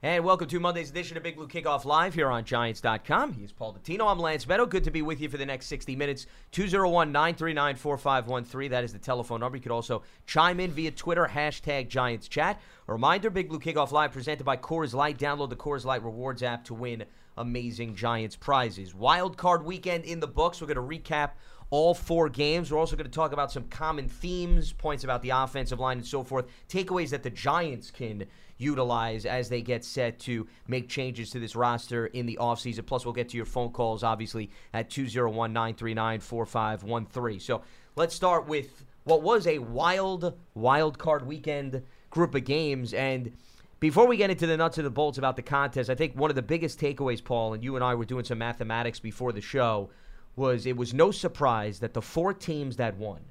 And welcome to Monday's edition of Big Blue Kickoff Live here on Giants.com. He is Paul Dottino. I'm Lance Medow. Good to be with you for the next 60 minutes. 201 939 4513. That is the telephone number. You could also chime in via Twitter, hashtag Giants Chat. A reminder Big Blue Kickoff Live presented by Coors Light. Download the Coors Light Rewards app to win amazing Giants prizes. Wild card weekend in the books. We're going to recap all four games. We're also going to talk about some common themes, points about the offensive line, and so forth. Takeaways that the Giants can utilize as they get set to make changes to this roster in the offseason. Plus, we'll get to your phone calls, obviously, at 201 939 4513. So let's start with what was a wild, wild card weekend group of games. And before we get into the nuts and the bolts about the contest, I think one of the biggest takeaways, Paul, and you and I were doing some mathematics before the show, was it was no surprise that the four teams that won –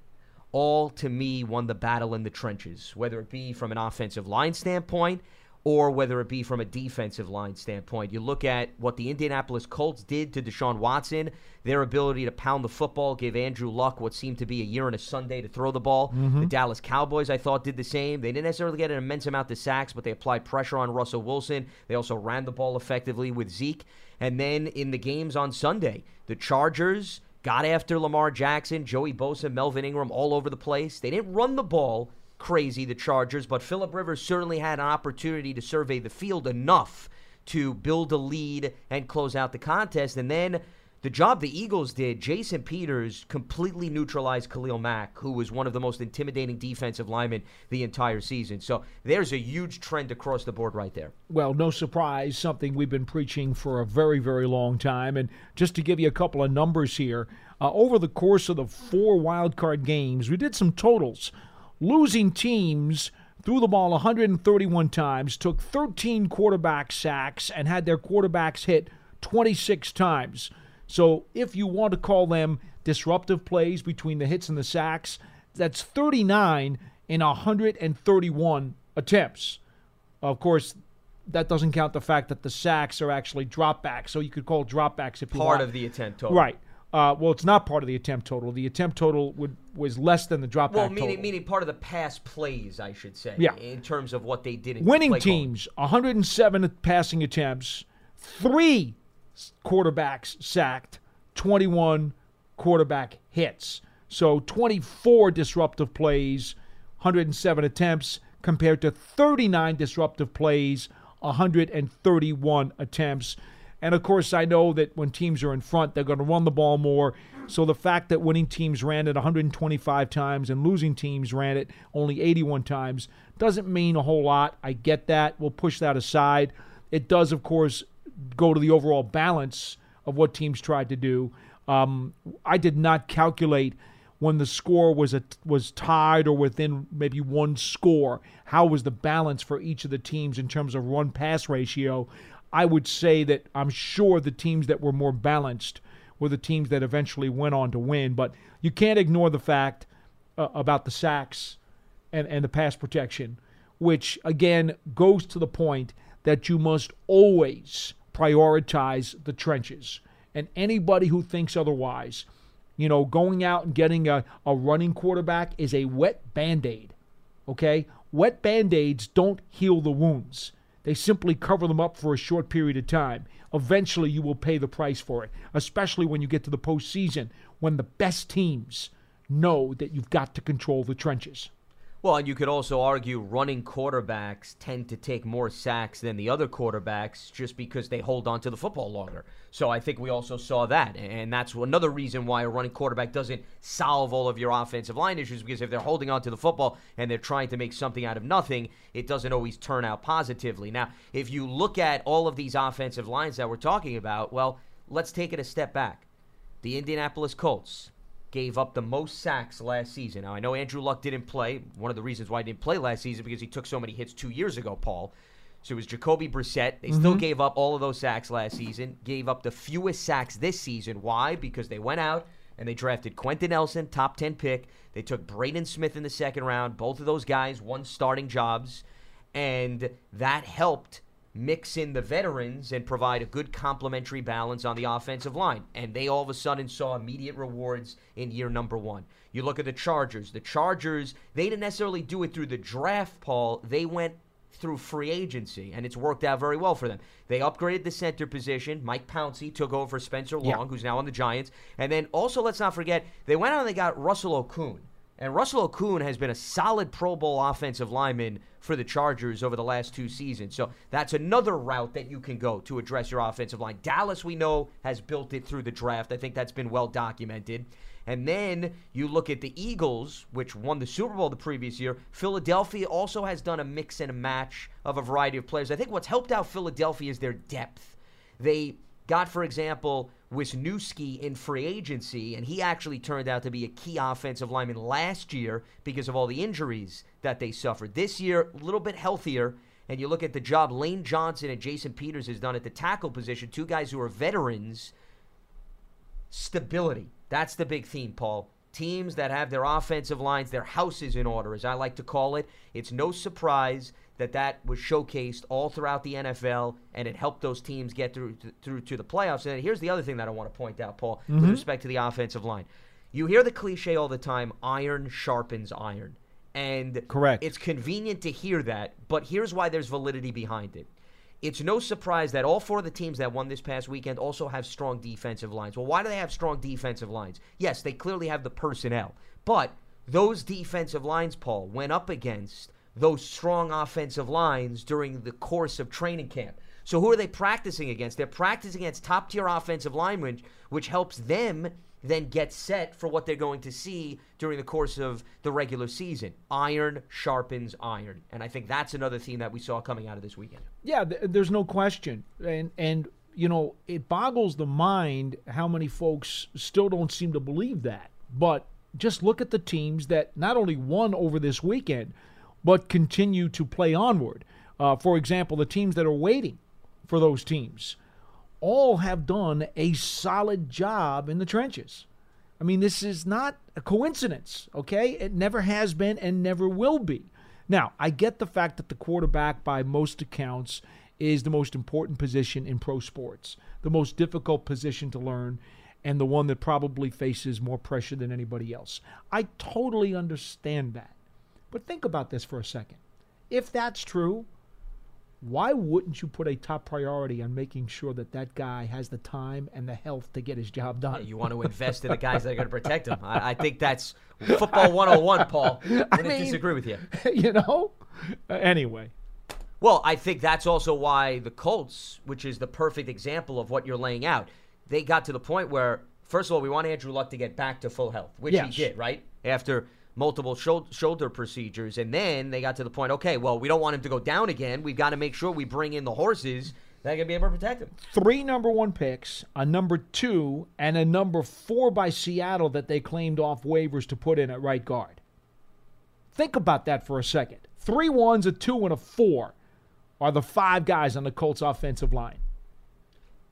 all to me won the battle in the trenches, whether it be from an offensive line standpoint or whether it be from a defensive line standpoint. You look at what the Indianapolis Colts did to Deshaun Watson, their ability to pound the football, give Andrew Luck what seemed to be a year and a Sunday to throw the ball. Mm-hmm. The Dallas Cowboys, I thought, did the same. They didn't necessarily get an immense amount of sacks, but they applied pressure on Russell Wilson. They also ran the ball effectively with Zeke. And then in the games on Sunday, the Chargers got after Lamar Jackson, Joey Bosa, Melvin Ingram all over the place. They didn't run the ball crazy, the Chargers, but Philip Rivers certainly had an opportunity to survey the field enough to build a lead and close out the contest. And then the job the Eagles did, Jason Peters completely neutralized Khalil Mack, who was one of the most intimidating defensive linemen the entire season. So there's a huge trend across the board right there. Well, no surprise, something we've been preaching for a very, very long time. And just to give you a couple of numbers here, uh, over the course of the four wild card games, we did some totals. Losing teams threw the ball 131 times, took 13 quarterback sacks, and had their quarterbacks hit 26 times. So if you want to call them disruptive plays between the hits and the sacks, that's 39 in 131 attempts. Of course, that doesn't count the fact that the sacks are actually dropbacks. So you could call dropbacks if you part want. of the attempt total. Right. Uh, well, it's not part of the attempt total. The attempt total would was less than the dropback well, meaning, total. meaning part of the pass plays, I should say. Yeah. In terms of what they did. In Winning teams, 107 passing attempts, three quarterbacks sacked, 21 quarterback hits. So 24 disruptive plays, 107 attempts, compared to 39 disruptive plays, 131 attempts. And of course, I know that when teams are in front, they're going to run the ball more. So the fact that winning teams ran it 125 times and losing teams ran it only 81 times doesn't mean a whole lot. I get that. We'll push that aside. It does, of course, go to the overall balance of what teams tried to do. Um, I did not calculate when the score was a, was tied or within maybe one score. How was the balance for each of the teams in terms of run pass ratio? I would say that I'm sure the teams that were more balanced were the teams that eventually went on to win. But you can't ignore the fact uh, about the sacks and, and the pass protection, which again goes to the point that you must always prioritize the trenches. And anybody who thinks otherwise, you know, going out and getting a, a running quarterback is a wet band aid. Okay? Wet band aids don't heal the wounds. They simply cover them up for a short period of time. Eventually, you will pay the price for it, especially when you get to the postseason when the best teams know that you've got to control the trenches. Well, and you could also argue running quarterbacks tend to take more sacks than the other quarterbacks just because they hold on to the football longer. So I think we also saw that. And that's another reason why a running quarterback doesn't solve all of your offensive line issues because if they're holding on to the football and they're trying to make something out of nothing, it doesn't always turn out positively. Now, if you look at all of these offensive lines that we're talking about, well, let's take it a step back. The Indianapolis Colts, gave up the most sacks last season. Now, I know Andrew Luck didn't play. One of the reasons why he didn't play last season because he took so many hits two years ago, Paul. So it was Jacoby Brissett. They mm-hmm. still gave up all of those sacks last season, gave up the fewest sacks this season. Why? Because they went out and they drafted Quenton Nelson, top 10 pick. They took Braden Smith in the second round. Both of those guys won starting jobs, and that helped mix in the veterans and provide a good complementary balance on the offensive line. And they all of a sudden saw immediate rewards in year number one. You look at the Chargers. The Chargers, they didn't necessarily do it through the draft, Paul. They went through free agency, and it's worked out very well for them. They upgraded the center position. Mike Pouncey took over for Spencer Long, Yeah. who's now on the Giants. And then also, let's not forget, they went out and they got Russell Okung. And Russell Okung has been a solid Pro Bowl offensive lineman for the Chargers over the last two seasons. So that's another route that you can go to address your offensive line. Dallas, we know, has built it through the draft. I think that's been well documented. And then you look at the Eagles, which won the Super Bowl the previous year. Philadelphia also has done a mix and a match of a variety of players. I think what's helped out Philadelphia is their depth. They got, for example, Wisniewski in free agency, and he actually turned out to be a key offensive lineman last year because of all the injuries that they suffered. This year, a little bit healthier, and you look at the job Lane Johnson and Jason Peters has done at the tackle position, two guys who are veterans. Stability. That's the big theme, Paul. Teams that have their offensive lines, their houses in order, as I like to call it. It's no surprise that that was showcased all throughout the NFL, and it helped those teams get through to, through to the playoffs. And here's the other thing that I want to point out, Paul, with mm-hmm. respect to the offensive line. You hear the cliche all the time: iron sharpens iron, and Correct. It's convenient to hear that, but here's why there's validity behind it. It's no surprise that all four of the teams that won this past weekend also have strong defensive lines. Well, why do they have strong defensive lines? Yes, they clearly have the personnel, but those defensive lines, Paul, went up against those strong offensive lines during the course of training camp. So who are they practicing against? They're practicing against top tier offensive linemen, which helps them then get set for what they're going to see during the course of the regular season. Iron sharpens iron. And I think that's another theme that we saw coming out of this weekend. Yeah, th- there's no question, and and you know it boggles the mind how many folks still don't seem to believe that. But just look at the teams that not only won over this weekend, but continue to play onward. Uh, for example, the teams that are waiting for those teams all have done a solid job in the trenches. I mean, this is not a coincidence, okay? It never has been and never will be. Now, I get the fact that the quarterback, by most accounts, is the most important position in pro sports, the most difficult position to learn, and the one that probably faces more pressure than anybody else. I totally understand that. But think about this for a second. If that's true, why wouldn't you put a top priority on making sure that that guy has the time and the health to get his job done? You want to invest in the guys that are going to protect him. I, I think that's football 101, Paul. I mean- disagree with you. you know? Uh, anyway, Well, I think that's also why the Colts, which is the perfect example of what you're laying out, they got to the point where, first of all, we want Andrew Luck to get back to full health, which Yes. he did, right? After multiple shou- shoulder procedures. And then they got to the point, okay, well, we don't want him to go down again. We've got to make sure we bring in the horses that can be able to protect him. three number one picks, a number two, and a number four by Seattle that they claimed off waivers to put in at right guard. Think about that for a second. Three ones, a two, and a four are the five guys on the Colts offensive line.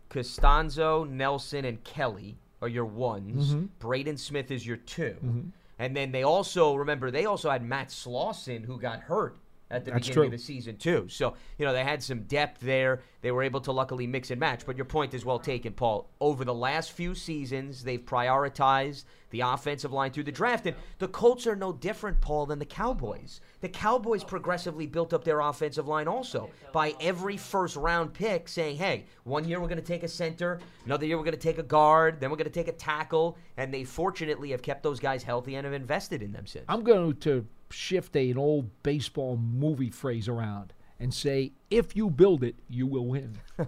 Castonzo, Nelson, and Kelly are your ones. Mm-hmm. Braden Smith is your 2 And then they also, remember, they also had Matt Slauson who got hurt at the That's beginning true. of the season, too. So, you know, they had some depth there. They were able to luckily mix and match. But your point is well taken, Paul. Over the last few seasons, they've prioritized the offensive line through the draft. And the Colts are no different, Paul, than the Cowboys. The Cowboys progressively built up their offensive line also by every first round pick saying, hey, one year we're going to take a center, another year we're going to take a guard, then we're going to take a tackle. And they fortunately have kept those guys healthy and have invested in them since. I'm going to shift a, an old baseball movie phrase around and say, if you build it, you will win.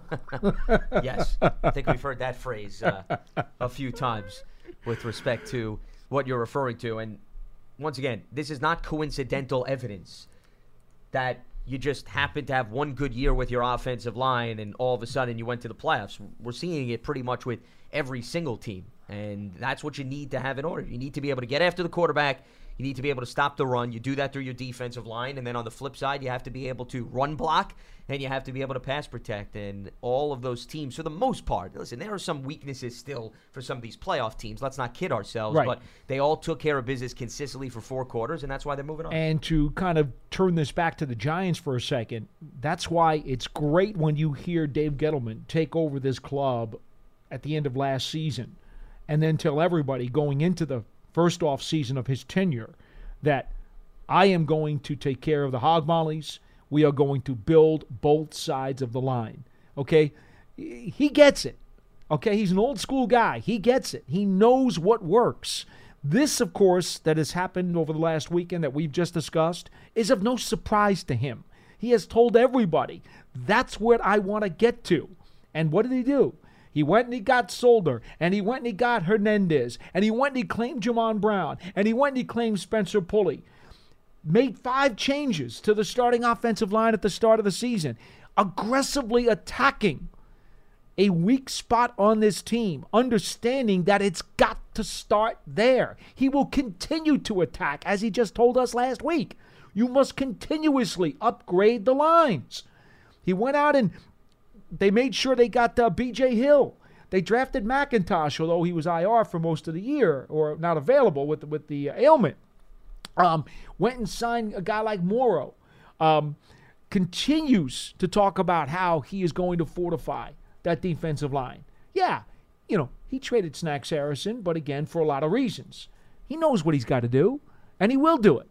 yes, I think we've heard that phrase uh, a few times with respect to what you're referring to. And once again, this is not coincidental evidence that you just happened to have one good year with your offensive line and all of a sudden you went to the playoffs. We're seeing it pretty much with every single team. And that's what you need to have in order. You need to be able to get after the quarterback. You need to be able to stop the run. You do that through your defensive line. And then on the flip side, you have to be able to run block and you have to be able to pass protect. And all of those teams, for the most part, listen, there are some weaknesses still for some of these playoff teams. Let's not kid ourselves. Right. But they all took care of business consistently for four quarters, and that's why they're moving on. And to kind of turn this back to the Giants for a second, that's why it's great when you hear Dave Gettleman take over this club at the end of last season and then tell everybody going into the first off season of his tenure that I am going to take care of the hog mollies. we are going to build both sides of the line. Okay? He gets it. Okay? He's an old school guy. He gets it. He knows what works. This, of course, that has happened over the last weekend that we've just discussed is of no surprise to him. He has told everybody, that's what I want to get to. And what did he do? He went and he got Solder, and he went and he got Hernandez, and he went and he claimed Jamon Brown, and he went and he claimed Spencer Pulley. Made five changes to the starting offensive line at the start of the season, aggressively attacking a weak spot on this team, understanding that it's got to start there. He will continue to attack, as he just told us last week. You must continuously upgrade the lines. He went out and they made sure they got uh, B.J. Hill. They drafted McIntosh, although he was IR for most of the year or not available with with the ailment. Um, went and signed a guy like Mauro. Um, continues to talk about how he is going to fortify that defensive line. Yeah, you know, he traded Snacks Harrison, but again, for a lot of reasons. He knows what he's got to do, and he will do it.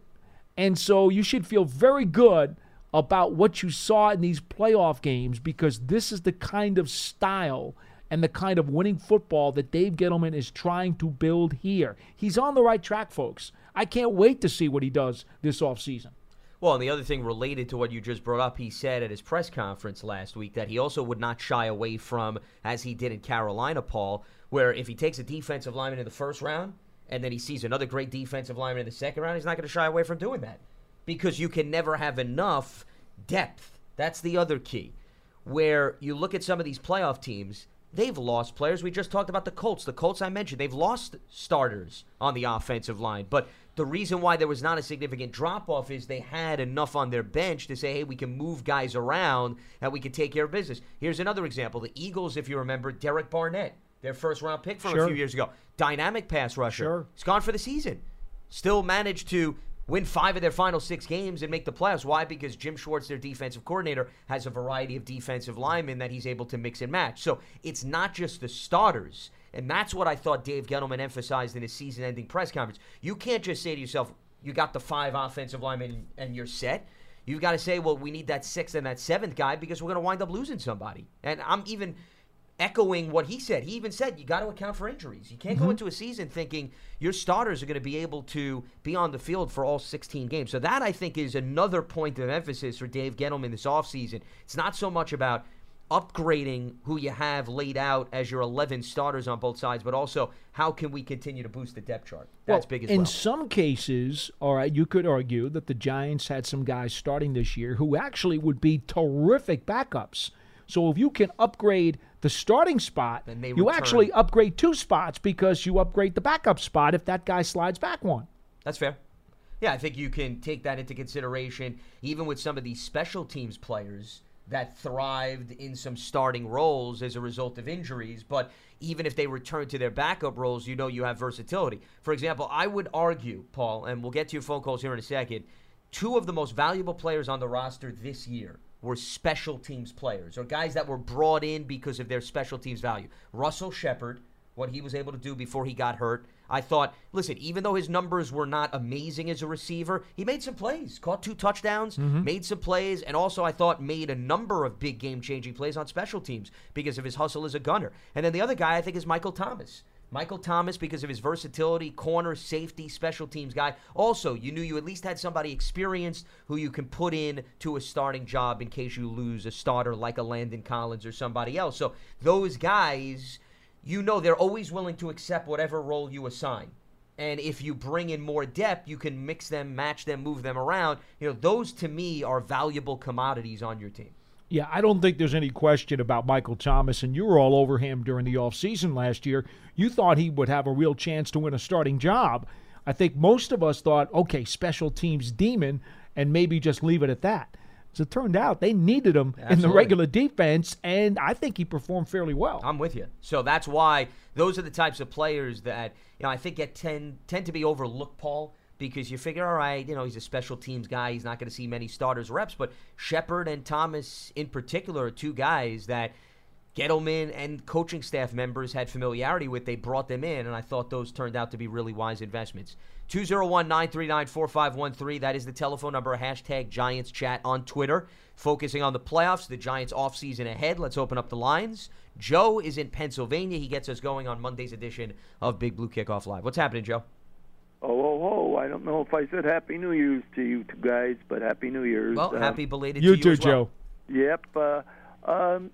And so you should feel very good about what you saw in these playoff games because this is the kind of style and the kind of winning football that Dave Gettleman is trying to build here. He's on the right track, folks. I can't wait to see what he does this offseason. Well, and the other thing related to what you just brought up, he said at his press conference last week that he also would not shy away from, as he did in Carolina, Paul, where if he takes a defensive lineman in the first round and then he sees another great defensive lineman in the second round, he's not going to shy away from doing that because you can never have enough depth. That's the other key. Where you look at some of these playoff teams, they've lost players. We just talked about the Colts. The Colts I mentioned, they've lost starters on the offensive line. But the reason why there was not a significant drop off is they had enough on their bench to say, hey, we can move guys around and we can take care of business. Here's another example. The Eagles, if you remember, Derek Barnett, their first round pick from Sure. a few years ago. Dynamic pass rusher. Sure. He's gone for the season. Still managed to win five of their final six games and make the playoffs. Why? Because Jim Schwartz, their defensive coordinator, has a variety of defensive linemen that he's able to mix and match. So it's not just the starters. And that's what I thought Dave Gettleman emphasized in his season ending press conference. You can't just say to yourself, you got the five offensive linemen and you're set. You've got to say, well, we need that sixth and that seventh guy because we're going to wind up losing somebody. And I'm even echoing what he said. He even said you got to account for injuries. You can't go mm-hmm. into a season thinking your starters are going to be able to be on the field for all 16 games. So that I think is another point of emphasis for Dave Gettleman this offseason. It's not so much about upgrading who you have laid out as your 11 starters on both sides, but also how can we continue to boost the depth chart? That's well, big as in well. some cases, all right, you could argue that the Giants had some guys starting this year who actually would be terrific backups. So if you can upgrade the starting spot, you return. actually upgrade two spots because you upgrade the backup spot if that guy slides back one. That's fair. Yeah, I think you can take that into consideration, even with some of these special teams players that thrived in some starting roles as a result of injuries. But even if they return to their backup roles, you know you have versatility. For example, I would argue, Paul, and we'll get to your phone calls here in a second, two of the most valuable players on the roster this year were special teams players or guys that were brought in because of their special teams value. Russell Shepard, what he was able to do before he got hurt. I thought, listen, even though his numbers were not amazing as a receiver, he made some plays, caught two touchdowns, mm-hmm. made some plays, and also I thought made a number of big game changing plays on special teams because of his hustle as a gunner. And then the other guy I think is Michael Thomas. Michael Thomas, because of his versatility, corner, safety, special teams guy. Also, you knew you at least had somebody experienced who you can put in to a starting job in case you lose a starter like a Landon Collins or somebody else. So those guys, you know they're always willing to accept whatever role you assign. And if you bring in more depth, you can mix them, match them, move them around. You know, those to me are valuable commodities on your team. Yeah, I don't think there's any question about Michael Thomas, and you were all over him during the offseason last year. You thought he would have a real chance to win a starting job. I think most of us thought, okay, special teams demon, and maybe just leave it at that. As it turned out, they needed him in the regular defense, and I think he performed fairly well. I'm with you. So that's why those are the types of players that you know I think get tend tend to be overlooked, Paul, because you figure, all right, you know, he's a special teams guy. He's not going to see many starters reps, but Shepard and Thomas in particular are two guys that Gettleman and coaching staff members had familiarity with, they brought them in, and I thought those turned out to be really wise investments. 201 939 4513. That is the telephone number. Hashtag Giants Chat on Twitter. Focusing on the playoffs, the Giants offseason ahead. Let's open up the lines. Joe is in Pennsylvania. He gets us going on Monday's edition of Big Blue Kickoff Live. What's happening, Joe? Oh, oh, oh! I don't know if I said Happy New Year's to you two guys, but Happy New Year's. Well, Um, happy belated You to too, you as well. Joe. Yep. Uh, um,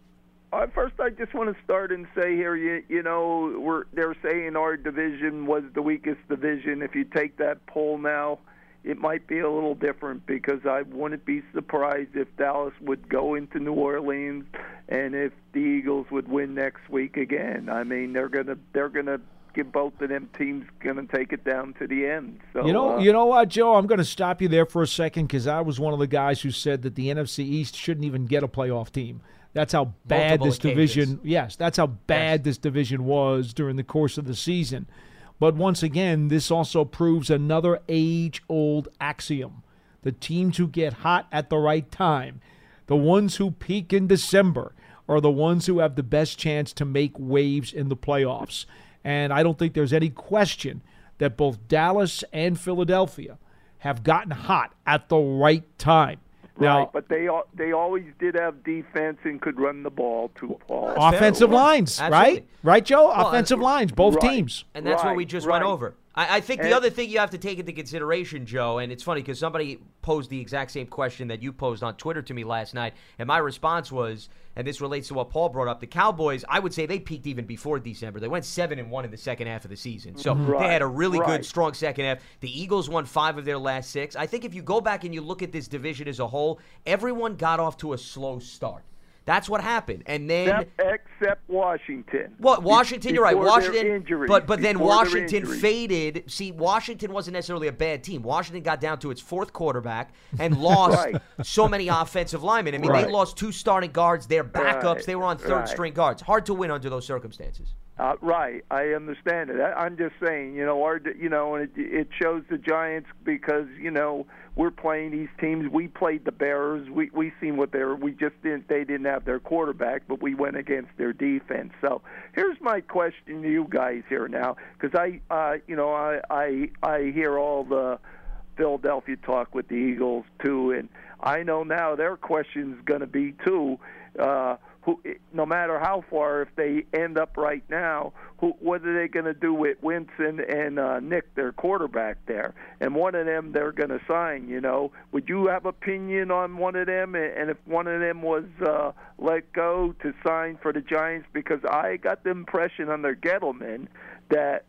uh, first, I just want to start and say here, you, you know, we're they're saying our division was the weakest division. If you take that poll now, it might be a little different because I wouldn't be surprised if Dallas would go into New Orleans and if the Eagles would win next week again. I mean, they're gonna they're gonna give both of them teams gonna take it down to the end. So You know, uh, you know what, Joe? I'm going to stop you there for a second because I was one of the guys who said that the NFC East shouldn't even get a playoff team. That's how bad this occasions. division. Yes, that's how bad this division was during the course of the season. But once again, this also proves another age-old axiom: the teams who get hot at the right time, the ones who peak in December, are the ones who have the best chance to make waves in the playoffs. And I don't think there's any question that both Dallas and Philadelphia have gotten hot at the right time. Now, right, but they they always did have defense and could run the ball too, Paul. That's fair. offensive lines, absolutely. right? Right, Joe? Well, offensive uh, lines, both right. teams. And that's what we just right. went over. I, I think the other thing you have to take into consideration, Joe, and it's funny because somebody posed the exact same question that you posed on Twitter to me last night, and my response was, and this relates to what Paul brought up, the Cowboys. I would say they peaked even before December. They went seven and one in the second half of the season, so Right, they had a really good, strong second half. The Eagles won five of their last six. I think if you go back and you look at this division as a whole, everyone got off to a slow start. That's what happened, and then. Except, except Washington. Well, Washington, you're right. Washington, injuries, but but then Washington faded. See, Washington wasn't necessarily a bad team. Washington got down to its fourth quarterback and lost Right. so many offensive linemen. I mean, Right. they lost two starting guards. Their backups, Right, they were on third string guards. Hard to win under those circumstances. Uh, right, I understand it. I, I'm just saying, you know, our, you know, and it, it shows the Giants because you know we're playing these teams. We played the Bears. We we seen what they were. We just didn't. They didn't have their quarterback, but we went against their defense. So here's my question to you guys here now, because I, uh, you know, I I I hear all the Philadelphia talk with the Eagles too, and I know now their question's going to be too. Uh, who, no matter how far, if they end up right now, who, what are they going to do with Winston and uh, Nick, their quarterback there? And one of them they're going to sign. You know, would you have opinion on one of them? And if one of them was uh, let go to sign for the Giants, because I got the impression under Gettleman that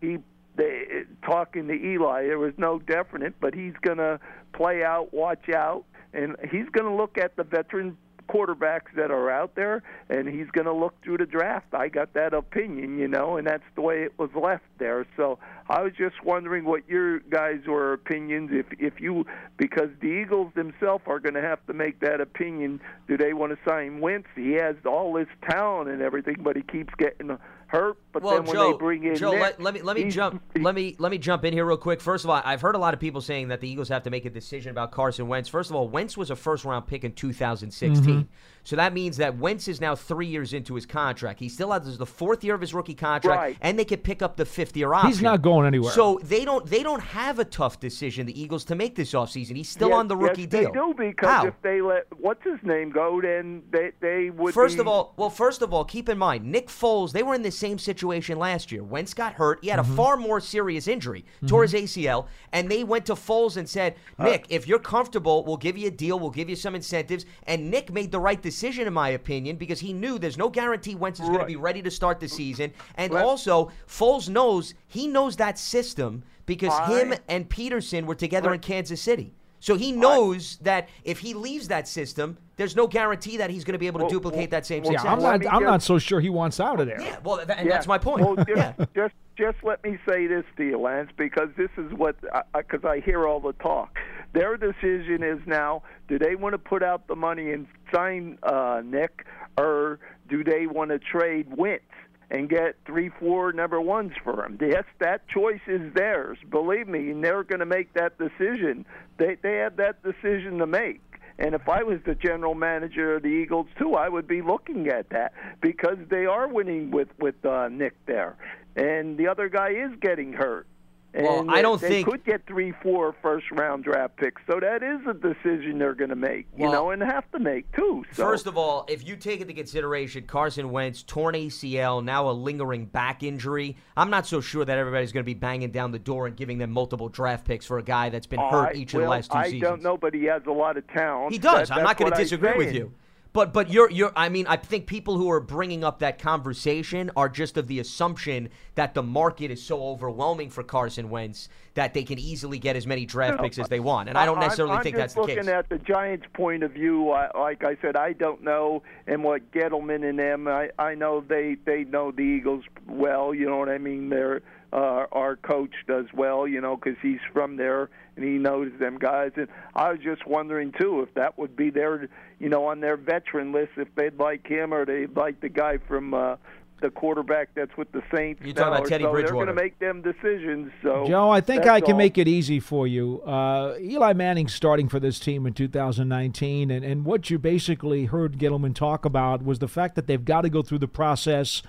he they talking to Eli. There was no definite, but he's going to play out, watch out, and he's going to look at the veteran quarterbacks that are out there, and he's going to look through the draft. I got that opinion, you know, and that's the way it was left there. So I was just wondering what your guys were opinions if if you because the Eagles themselves are going to have to make that opinion. Do they want to sign Wentz? He has all this talent and everything, but he keeps getting hurt. But Well, then when Joe, they bring in Joe, Nick, let, let me let me jump let me let me jump in here real quick. First of all, I've heard a lot of people saying that the Eagles have to make a decision about Carson Wentz. First of all, Wentz was a first round pick in 2016. Mm-hmm. So that means that Wentz is now three years into his contract. He still has this is the fourth year of his rookie contract, Right. and they could pick up the fifth year option. He's not going anywhere. So they don't they don't have a tough decision, the Eagles, to make this offseason. He's still Yes, on the rookie yes, deal. They do because How? if they let what's his name go, then they they would. First be, of all, well, first of all, keep in mind Nick Foles. They were in the same situation last year. Wentz got hurt. He had a mm-hmm. far more serious injury, tore his mm-hmm. ACL, and they went to Foles and said, uh, "Nick, if you're comfortable, we'll give you a deal. We'll give you some incentives." And Nick made the right decision, in my opinion, because he knew there's no guarantee Wentz is going to be ready to start the season, and Let- also Foles knows he knows that system because him and Pederson were together in Kansas City. So he knows that if he leaves that system, there's no guarantee that he's going to be able to Well, duplicate that same well, yeah, success. I'm not. I'm just- not so sure he wants out of there. Yeah, well, tha- and Yeah. that's my point. Well, just, yeah. just just let me say this to you, Lance, because this is what because I, hear all the talk. Their decision is now: do they want to put out the money and sign uh, Nick, or do they want to trade Wentz? And get three, four number ones for him. Yes, that choice is theirs. Believe me, and they're going to make that decision. They they have that decision to make. And if I was the general manager of the Eagles too, I would be looking at that because they are winning with with uh, Nick there, and the other guy is getting hurt. Well, I don't think. they think- could get three, four first round draft picks. So that is a decision they're going to make, you Well, know, and have to make too. So. First of all, if you take into consideration Carson Wentz, torn ACL, now a lingering back injury, I'm not so sure that everybody's going to be banging down the door and giving them multiple draft picks for a guy that's been hurt I- each of the last two I seasons. don't know, but he has a lot of talent. He does. That- I'm not going to disagree with you. But but you're you're I mean I think people who are bringing up that conversation are just of the assumption that the market is so overwhelming for Carson Wentz that they can easily get as many draft picks as they want, and I don't I'm- necessarily I'm think just that's the case. looking at the Giants' point of view. I, like I said, I don't know, and what Gettleman and them. I I know they they know the Eagles well. You know what I mean? They're uh, our coach does well. You know, because he's from there and he knows them guys. And I was just wondering too if that would be their, you know, on their veteran list if they'd like him or they'd like the guy from. Uh, the quarterback that's with the Saints. You're talking about Teddy so Bridgewater. They're going to make them decisions. So Joe, I think I can all. make it easy for you. Uh, Eli Manning starting for this team in 2019, and, and what you basically heard Gettleman talk about was the fact that they've got to go through the process,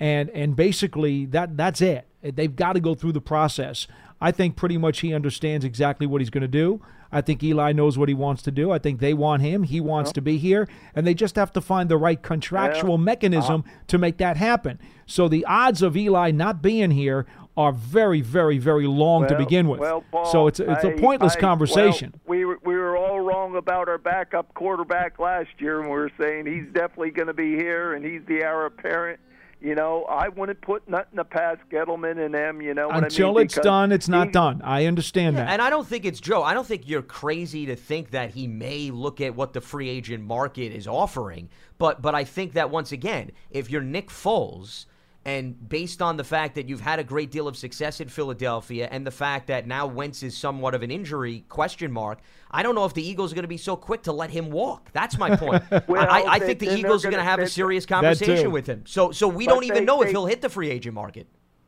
and and basically that that's it. They've got to go through the process. I think pretty much he understands exactly what he's going to do. I think Eli knows what he wants to do. I think they want him. He wants to be here, and they just have to find the right contractual mechanism uh-huh. to make that happen. So the odds of Eli not being here are very, very, very long to begin with. Well, Paul, so it's a, it's a I- pointless I- conversation. well, we were we were all wrong about our backup quarterback last year, and we were saying he's definitely going to be here, and he's the heir apparent. You know, I wouldn't put nothing past Gettleman and them. You know, what Until I mean? it's done, it's not he- done. I understand that. And I don't think it's Joe. I don't think you're crazy to think that he may look at what the free agent market is offering. But but I think that once again, if you're Nick Foles, and based on the fact that you've had a great deal of success in Philadelphia, and the fact that now Wentz is somewhat of an injury question mark, I don't know if the Eagles are going to be so quick to let him walk. That's my point. Well, I, I think the Eagles are going to have a serious conversation with him. So so we don't even they- know if they- he'll hit the free agent market.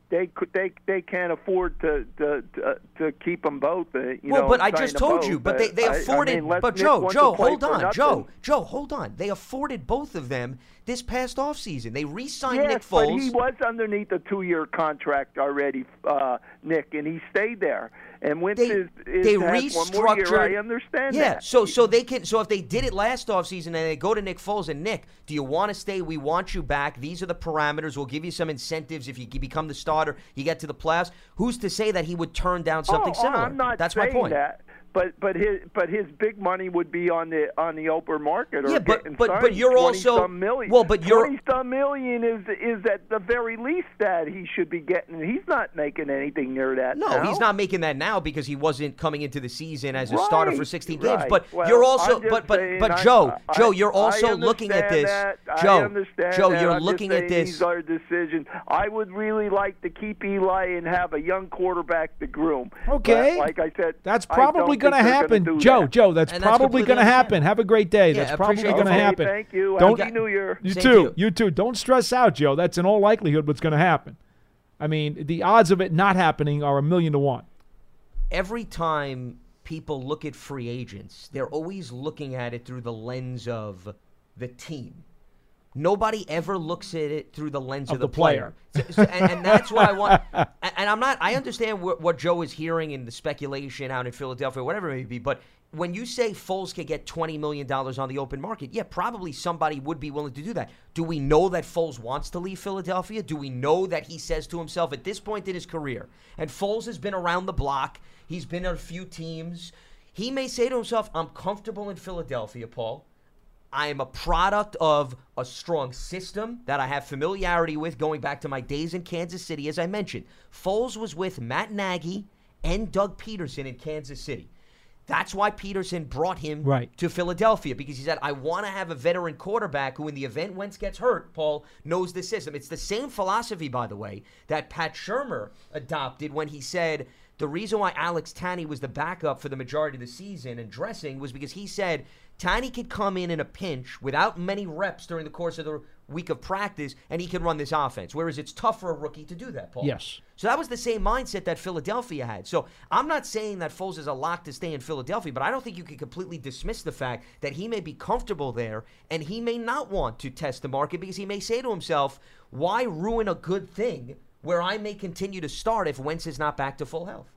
they could they they can't afford to to to, to keep them both. Uh, you well, know, but I just told both. you. But they, they I- I afforded. mean, but Nick Joe, Joe, hold on. Joe, Joe, hold on. They afforded both of them this past offseason. They re-signed Yes, Nick but he was underneath a two-year contract already, uh, Nick, and he stayed there. And Wentz they is, is they more year. restructured. I understand yeah, that. so so they can. So if they did it last offseason and they go to Nick Foles and Nick, do you want to stay? We want you back. These are the parameters. We'll give you some incentives if you become the starter. You get to the playoffs. Who's to say that he would turn down something oh, similar? I'm not That's saying my point. that. But but his but his big money would be on the on the open market or Yeah, but- getting but- but signed you're also- million. well, but you're- 20 some million is is at the very least that he should be getting. He's not making anything near that. No, now. he's not making that now because he wasn't coming into the season as a starter for Right, 16 games. right. But Well, you're also, but but saying but Joe, I- Joe, you're also looking at this. that. I Joe, understand Joe, that. you're I'm looking at this. These are decisions. I would really like to keep Eli and have a young quarterback to groom. Okay. But like I said, That's probably don't going to happen. gonna Joe, that. Joe, that's And that's probably going to happen. Have a great day. Yeah, that's probably going to. Okay, happen. Thank you. Don't- Happy New Year. You Same too. you. You too. Don't stress out, Joe. That's in all likelihood what's going to happen. I mean, the odds of it not happening are a million to one. every time people look at free agents, they're always looking at it through the lens of the team. Nobody ever looks at it through the lens of, Of the, the player. So- so- and, and that's why I want. and, and I'm not. I understand what, what Joe is hearing in the speculation out in Philadelphia, whatever it may be. But when you say Foles could get twenty million dollars on the open market, yeah, probably somebody would be willing to do that. Do we know that Foles wants to leave Philadelphia? Do we know that he says to himself at this point in his career, and Foles has been around the block. He's been on a few teams. He may say to himself, "I'm comfortable in Philadelphia, Paul." I am a product of a strong system that I have familiarity with going back to my days in Kansas City. As I mentioned, Foles was with Matt Nagy and Doug Pederson in Kansas City. That's why Pederson brought him Right. to Philadelphia because he said, I want to have a veteran quarterback who, in the event Wentz gets hurt, Paul, knows the system. It's the same philosophy, by the way, that Pat Shurmur adopted when he said, the reason why Alex Tanney was the backup for the majority of the season and dressing was because he said Tanney could come in in a pinch without many reps during the course of the week of practice, and he can run this offense. Whereas it's tough for a rookie to do that, Paul. Yes. So that was the same mindset that Philadelphia had. So I'm not saying that Foles is a lock to stay in Philadelphia, but I don't think you can completely dismiss the fact that he may be comfortable there and he may not want to test the market because he may say to himself, why ruin a good thing where I may continue to start if Wentz is not back to full health?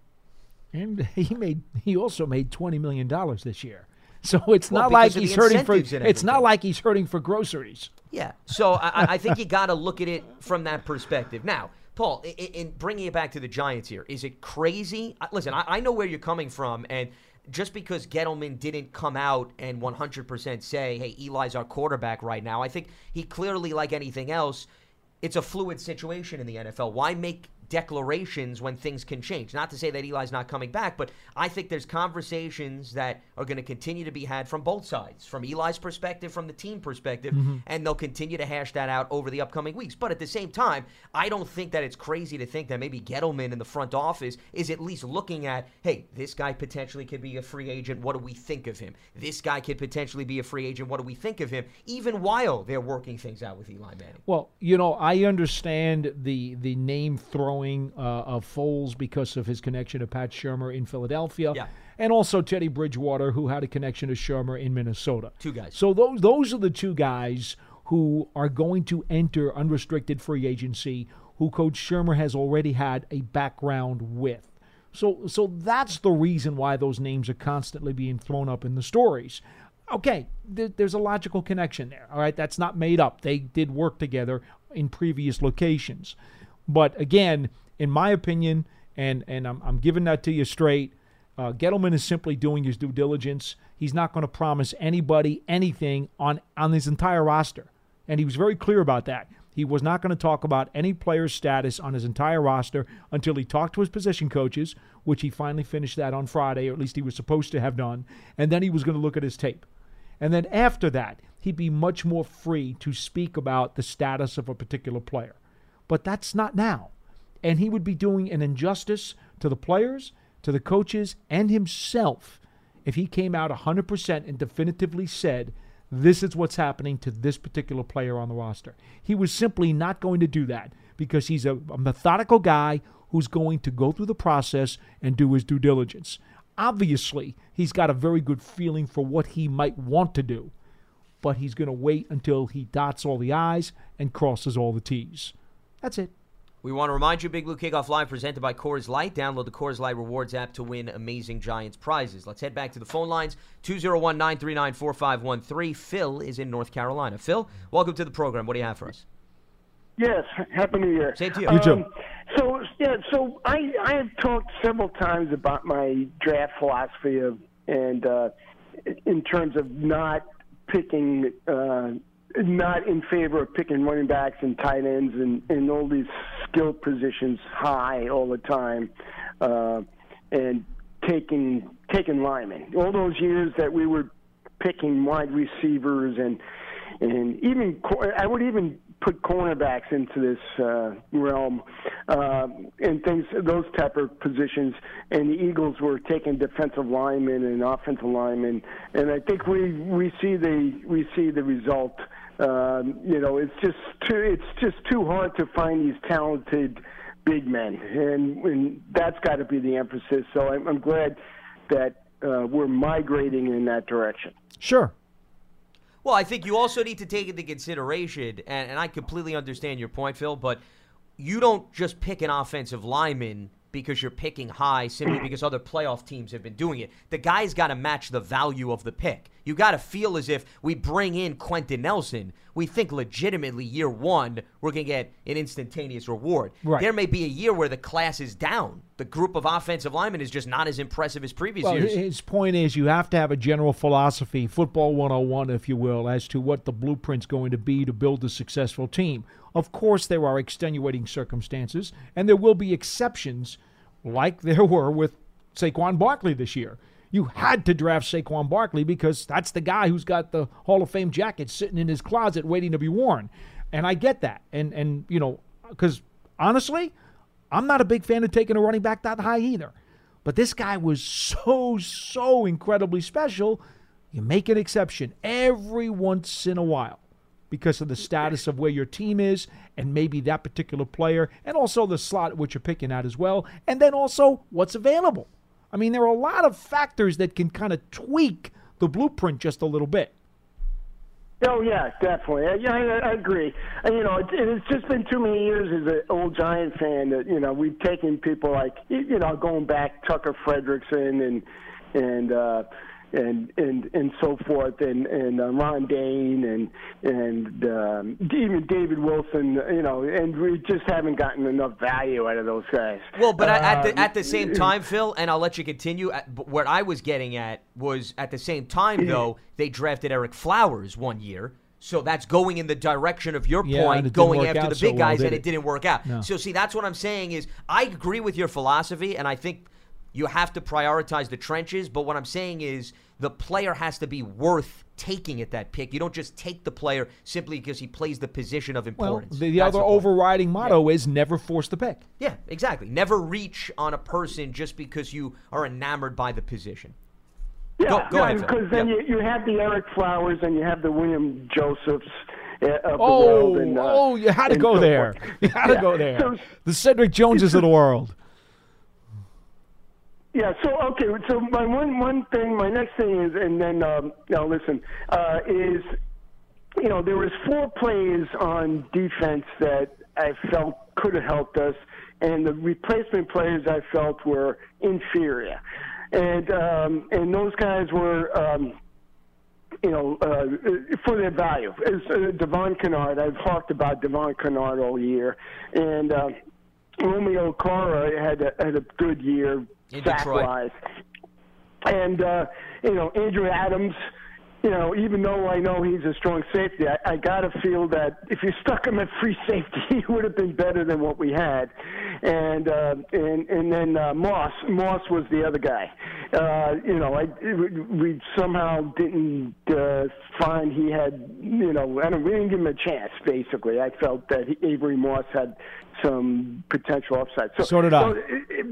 And he made he also made twenty million dollars this year. So it's Well, not like he's hurting for it's not like he's hurting for groceries. Yeah. So I, I think you got to look at it from that perspective. Now, Paul, in, in bringing it back to the Giants here, is it crazy? Listen, I, I know where you're coming from, and just because Gettleman didn't come out and 100% say, "Hey, Eli's our quarterback right now," I think he clearly, like anything else, it's a fluid situation in the NFL. Why make declarations when things can change? Not to say that Eli's not coming back, but I think there's conversations that are going to continue to be had from both sides, from Eli's perspective, from the team perspective, mm-hmm. and they'll continue to hash that out over the upcoming weeks. But at the same time, I don't think that it's crazy to think that maybe Gettleman in the front office is at least looking at, hey, this guy potentially could be a free agent. What do we think of him? This guy could potentially be a free agent. What do we think of him? Even while they're working things out with Eli Manning. Well, you know, I understand the the name uh, of Foles because of his connection to Pat Shurmur in Philadelphia, Yeah. and also Teddy Bridgewater, who had a connection to Shurmur in Minnesota. Two guys. So those those are the two guys who are going to enter unrestricted free agency, who Coach Shurmur has already had a background with. So so that's the reason why those names are constantly being thrown up in the stories. Okay, th- there's a logical connection there. All right, that's not made up. They did work together in previous locations. But again, in my opinion, and and I'm, I'm giving that to you straight, uh, Gettleman is simply doing his due diligence. He's not going to promise anybody anything on on his entire roster, and he was very clear about that. He was not going to talk about any player's status on his entire roster until he talked to his position coaches, which he finally finished that on Friday, or at least he was supposed to have done, and then he was going to look at his tape. And then after that, he'd be much more free to speak about the status of a particular player. But that's not now. And he would be doing an injustice to the players, to the coaches, and himself if he came out 100% and definitively said, this is what's happening to this particular player on the roster. He was simply not going to do that because he's a, a methodical guy who's going to go through the process and do his due diligence. Obviously, he's got a very good feeling for what he might want to do, but he's going to wait until he dots all the I's and crosses all the T's. That's it. We want to remind you, Big Blue Kickoff Live presented by Coors Light. Download the Coors Light Rewards app to win amazing Giants prizes. Let's head back to the phone lines 201 939 4513. Phil is in North Carolina. Phil, welcome to the program. What do you have for us? Yes, happy New Year. Same to you. You too. Um, so yeah, so I I have talked several times about my draft philosophy of and uh, in terms of not picking, uh, not in favor of picking running backs and tight ends and and all these skill positions high all the time, uh, and taking taking linemen. All those years that we were picking wide receivers and and even I would even put cornerbacks into this uh, realm uh, and things those type of positions. And the Eagles were taking defensive linemen and offensive linemen, and I think we we see the we see the result. Um, you know, it's just too it's just too hard to find these talented big men, and, and that's got to be the emphasis. So I'm, I'm glad that uh, we're migrating in that direction. Sure. Well, I think you also need to take into consideration, and, and I completely understand your point, Phil, but you don't just pick an offensive lineman because you're picking high simply because other playoff teams have been doing it. The guy's got to match the value of the pick. You got to feel as if we bring in Quenton Nelson, we think legitimately year one we're going to get an instantaneous reward. Right. There may be a year where the class is down. The group of offensive linemen is just not as impressive as previous Well, years. his point is you have to have a general philosophy, football 101, if you will, as to what the blueprint's going to be to build a successful team. Of course, there are extenuating circumstances, and there will be exceptions, like there were with Saquon Barkley this year. You had to draft Saquon Barkley because that's the guy who's got the Hall of Fame jacket sitting in his closet waiting to be worn. And I get that. And, and you know, because honestly, I'm not a big fan of taking a running back that high either. But this guy was so, so incredibly special You make an exception every once in a while because of the status of where your team is and maybe that particular player and also the slot which you're picking at as well. And then also what's available. I mean, there are a lot of factors that can kind of tweak the blueprint just a little bit. Oh yeah, definitely. Yeah, I, I agree. And, you know, it, it's just been too many years as an old Giant fan that you know we've taken people like you know going back Tucker Frederickson and and uh, and and and so forth, and and uh, Ron Dayne and and um, even David Wilson, you know, and we just haven't gotten enough value out of those guys. Well, but uh, at the at the same time, Phil, and I'll let you continue. What I was getting at was at the same time, though, they drafted Ereck Flowers one year. So that's going in the direction of your Yeah, point, and going after the big so well, guys, did and it? it didn't work out. No. So see, that's what I'm saying is I agree with your philosophy, and I think you have to prioritize the trenches. But what I'm saying is the player has to be worth taking at that pick. You don't just take the player simply because he plays the position of Well, importance. the, the other the overriding motto is never force the pick. Yeah, exactly. Never reach on a person just because you are enamored by the position. Yeah, Go- go ahead, because then Yeah. you, you have the Ereck Flowers and you have the William Josephs uh, of the Oh, world. And, uh, oh, you had to go so there. forth. You had to go there. So- the Cedric Joneses of the world. Yeah. So okay. So my one one thing, my next thing is, and then um, now listen, uh, is you know there was four plays on defense that I felt could have helped us, and the replacement players I felt were inferior, and um, and those guys were. Um, you know, uh, for their value. As uh, Devon Kennard, I've talked about Devon Kennard all year, and uh, Romeo Okwara had a, had a good year In Detroit. wise, and uh, you know Andrew Adams. You know, even though I know he's a strong safety, I, I got to feel that if you stuck him at free safety, he would have been better than what we had. And uh, and and then uh, Moss, Moss was the other guy. Uh, you know, I we somehow didn't uh, find he had. You know, I don't, we didn't give him a chance. Basically, I felt that he, Avery Moss had some potential upside. So, So did I. uh,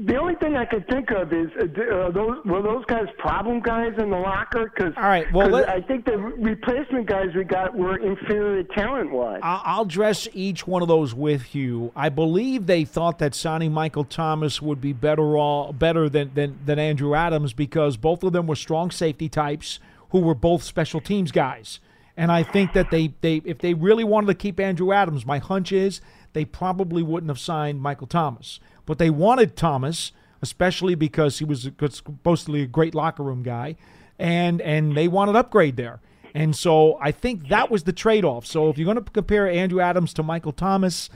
the only thing I could think of is uh, uh, those were those guys problem guys in the locker because All right, well, let- I think the replacement guys we got were inferior talent wise. I'll dress each one of those with you. I believe they thought that signing Michael Thomas would be better all, better than, than than Andrew Adams because both of them were strong safety types who were both special teams guys. And I think that they, they if they really wanted to keep Andrew Adams, my hunch is they probably wouldn't have signed Michael Thomas. But they wanted Thomas, especially because he was supposedly a great locker room guy, and and they wanted upgrade there. And so I think that was the trade off. So if you're going to compare Andrew Adams to Michael Thomas,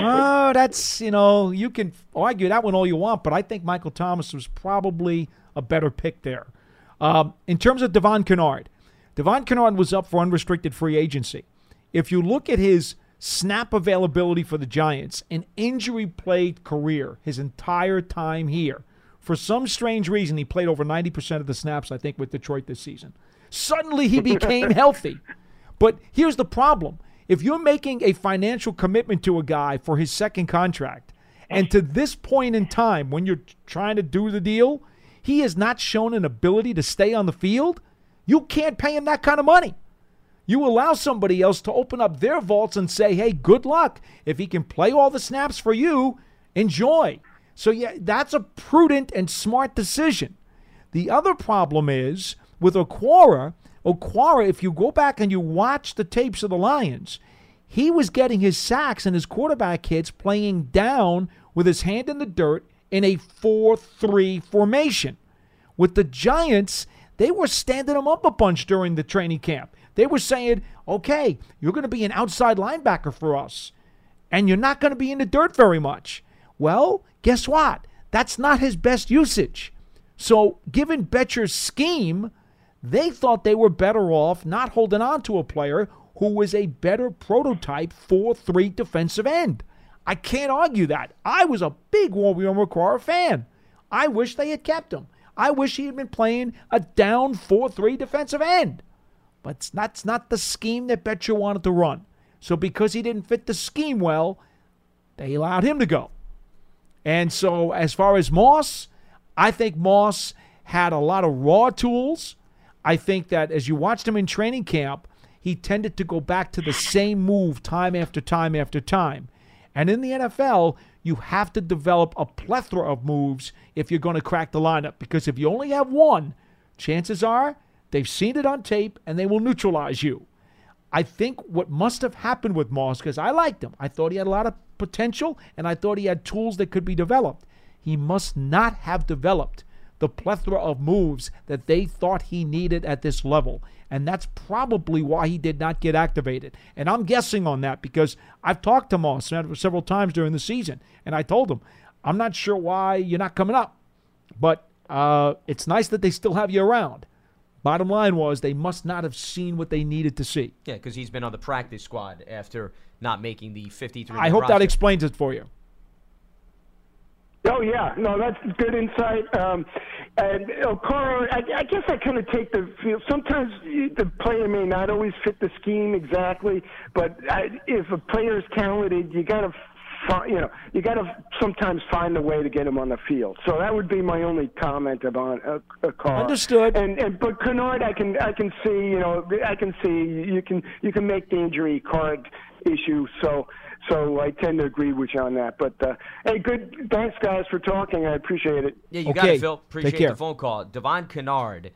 oh, that's, you know, you can argue that one all you want, but I think Michael Thomas was probably a better pick there. Um, in terms of Devon Kennard, Devon Kennard was up for unrestricted free agency. If you look at his snap availability for the Giants, an injury plagued career, his entire time here, for some strange reason, he played over 90% of the snaps, I think, with Detroit this season. Suddenly he became healthy. But here's the problem if you're making a financial commitment to a guy for his second contract, and to this point in time, when you're trying to do the deal, he has not shown an ability to stay on the field, you can't pay him that kind of money. You allow somebody else to open up their vaults and say, hey, good luck. If he can play all the snaps for you, enjoy. So, yeah, that's a prudent and smart decision. The other problem is with Okwara, Okwara, if you go back and you watch the tapes of the Lions, he was getting his sacks and his quarterback hits playing down with his hand in the dirt in a 4 3 formation. With the Giants, they were standing him up a bunch during the training camp. They were saying, okay, you're going to be an outside linebacker for us, and you're not going to be in the dirt very much. Well, guess what? That's not his best usage. So, given Bettcher's scheme, they thought they were better off not holding on to a player who was a better prototype 4 3 defensive end. I can't argue that. I was a big Warrior McCrory fan. I wish they had kept him. I wish he had been playing a down 4 3 defensive end. But it's not, it's not the scheme that Bettcher wanted to run. So because he didn't fit the scheme well, they allowed him to go. And so, as far as Moss, I think Moss had a lot of raw tools. I think that as you watched him in training camp, he tended to go back to the same move time after time after time. And in the NFL, you have to develop a plethora of moves if you're going to crack the lineup. Because if you only have one, chances are they've seen it on tape and they will neutralize you. I think what must have happened with Moss, because I liked him, I thought he had a lot of potential and I thought he had tools that could be developed. He must not have developed the plethora of moves that they thought he needed at this level. And that's probably why he did not get activated. And I'm guessing on that because I've talked to Moss several times during the season, and I told him, I'm not sure why you're not coming up, but uh, it's nice that they still have you around. Bottom line was they must not have seen what they needed to see. Yeah, because he's been on the practice squad after not making the 53. I hope roster. that explains it for you. Oh yeah, no, that's good insight. Um, and Okwara, I, I guess I kind of take the feel. Sometimes the player may not always fit the scheme exactly, but I, if a player is talented, you got to you know, you got to sometimes find a way to get him on the field. So that would be my only comment about a, a car. Understood. And and but Kennard, I can I can see you know I can see you can you can make the injury card issue. So so I tend to agree with you on that. But uh, hey, good. Thanks, guys, for talking. I appreciate it. Yeah, you okay. got it, Phil. Take Appreciate care. the phone call. Devon Kennard,